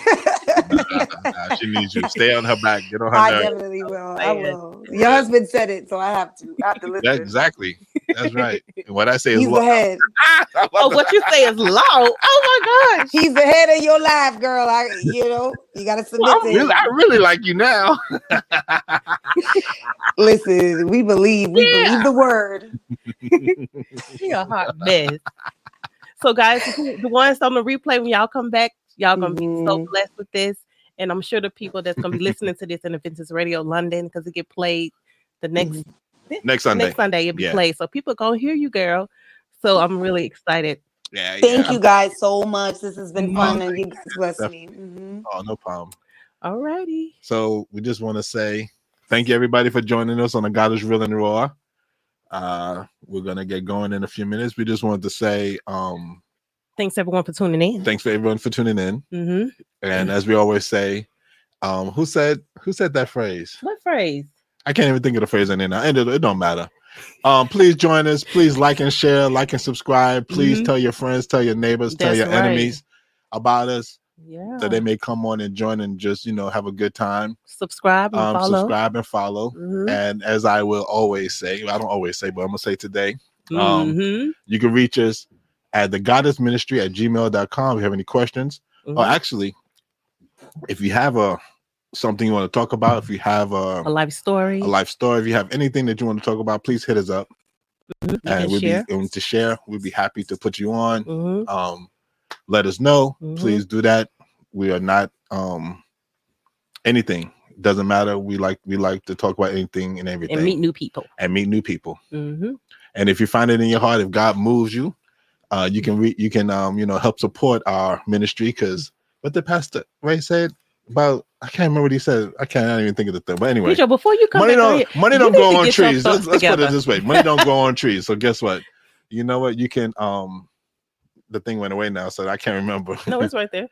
C: nah, she needs you. Stay on her back. Get on her
D: I
C: nerves.
D: definitely will. I will. Your husband said it, so I have to. I have to listen.
C: That- exactly. That's right. And what I say is
D: He's the
C: look.
D: head.
B: oh, what you say is low. Oh my gosh.
D: He's the head of your life, girl. I, you know, you gotta submit
C: Well,
D: to
C: I'm
D: him.
C: really, I really like you now.
D: Listen, we believe. We
B: Yeah.
D: believe the word.
B: She a hot mess. So, guys, if you- the ones on the replay, when y'all come back, y'all gonna be so
D: Mhm.
B: blessed with this. And I'm sure the people that's gonna be listening to this in Adventist Radio London because it get played the next
C: Next Sunday.
B: next Sunday it'll be
C: Yeah.
B: played. So people gonna hear you, girl. So I'm really excited.
C: Yeah,
D: Thank
C: yeah.
D: you guys so much. This has been fun, and you guys bless me. Mhm.
C: Oh, no problem.
B: Alrighty.
C: So we just want to say thank you everybody for joining us on the God is Real and Raw. Uh, we're gonna get going in a few minutes. We just wanted to say um,
B: Thanks everyone for tuning in.
C: thanks for everyone for tuning in.
B: hmm
C: And as we always say, um, who said who said that phrase?
B: What phrase?
C: I can't even think of the phrase in there. And it, it don't matter. Um, please join us. Please like and share, like and subscribe. Please
B: Mhm.
C: tell your friends, tell your neighbors, tell your
B: right.
C: enemies about us
B: Yeah.
C: so they may come on and join and just you know have a good time.
B: subscribe and
C: Um,
B: follow.
C: subscribe and follow.
B: Mhm.
C: And as I will always say, I don't always say, but I'm gonna say today, um,
B: Mhm.
C: you can reach us at the goddess ministry at gmail.com if you have any questions. Or
B: Mhm.
C: actually, if you have a something you want to talk about, if you have a,
B: a life story.
C: a life story, if you have anything that you want to talk about, please hit us up
B: Mhm.
C: And we'll
B: share.
C: be to share. We'll be happy to put you on.
B: Mhm.
C: Um, let us know.
B: Mhm.
C: Please do that. We are not um anything. Doesn't matter. We like we like to talk about anything and everything
B: and meet new people.
C: and meet new people.
B: hmm
C: And if you find it in your heart, if God moves you, uh, you can re- you can um you know help support our ministry because what the pastor Ray said about I can't remember what he said. I can't even think of the thing. But anyway,
B: Deidre, before you come
C: money
B: back
C: don't
B: here,
C: money don't go on trees. Let's, let's put it this way: money don't go on trees. So guess what? You know what? You can um the thing went away now, so I can't remember.
B: no, it's right there.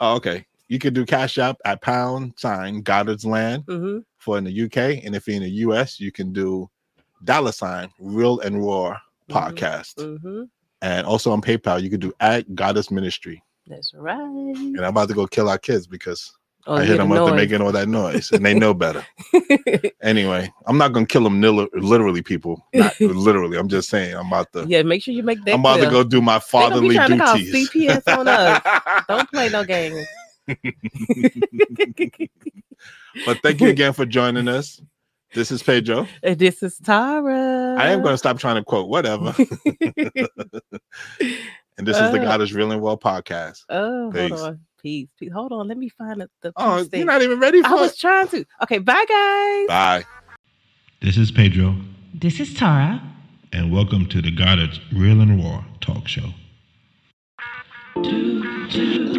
C: oh, okay. You can do cash app at pound sign Goddard's land
B: hmm
C: for in the UK, and if you're in the US, you can do dollar sign Real and Raw
B: Mhm.
C: podcast.
B: hmm
C: And also on PayPal, you can do at Goddess Ministry.
B: That's right.
C: And I'm about to go kill our kids because
B: Oh,
C: I hit them up to making all that noise, and they know better. Anyway, I'm not gonna kill them literally, people. Not literally. I'm just saying I'm about to.
B: yeah, make sure you make that.
C: I'm about
B: clear.
C: to go do my
B: fatherly They be trying to call. CPS on us. Don't play no games.
C: but thank you again for joining us. This is Pedro.
B: And this is Tara.
C: I am going to stop trying to quote whatever. And this is the
B: Uh.
C: God is Real and Well podcast.
B: oh,
C: Peace.
B: hold on. Peace. Peace. Hold on. Let me find the. the
C: oh, you're
B: thing.
C: not even ready for
B: I
C: it.
B: was trying to. Okay. Bye, guys.
C: Bye.
A: This is Pedro.
F: This is Tara.
A: And welcome to the God is Real and Raw Talk Show.
F: Two, two,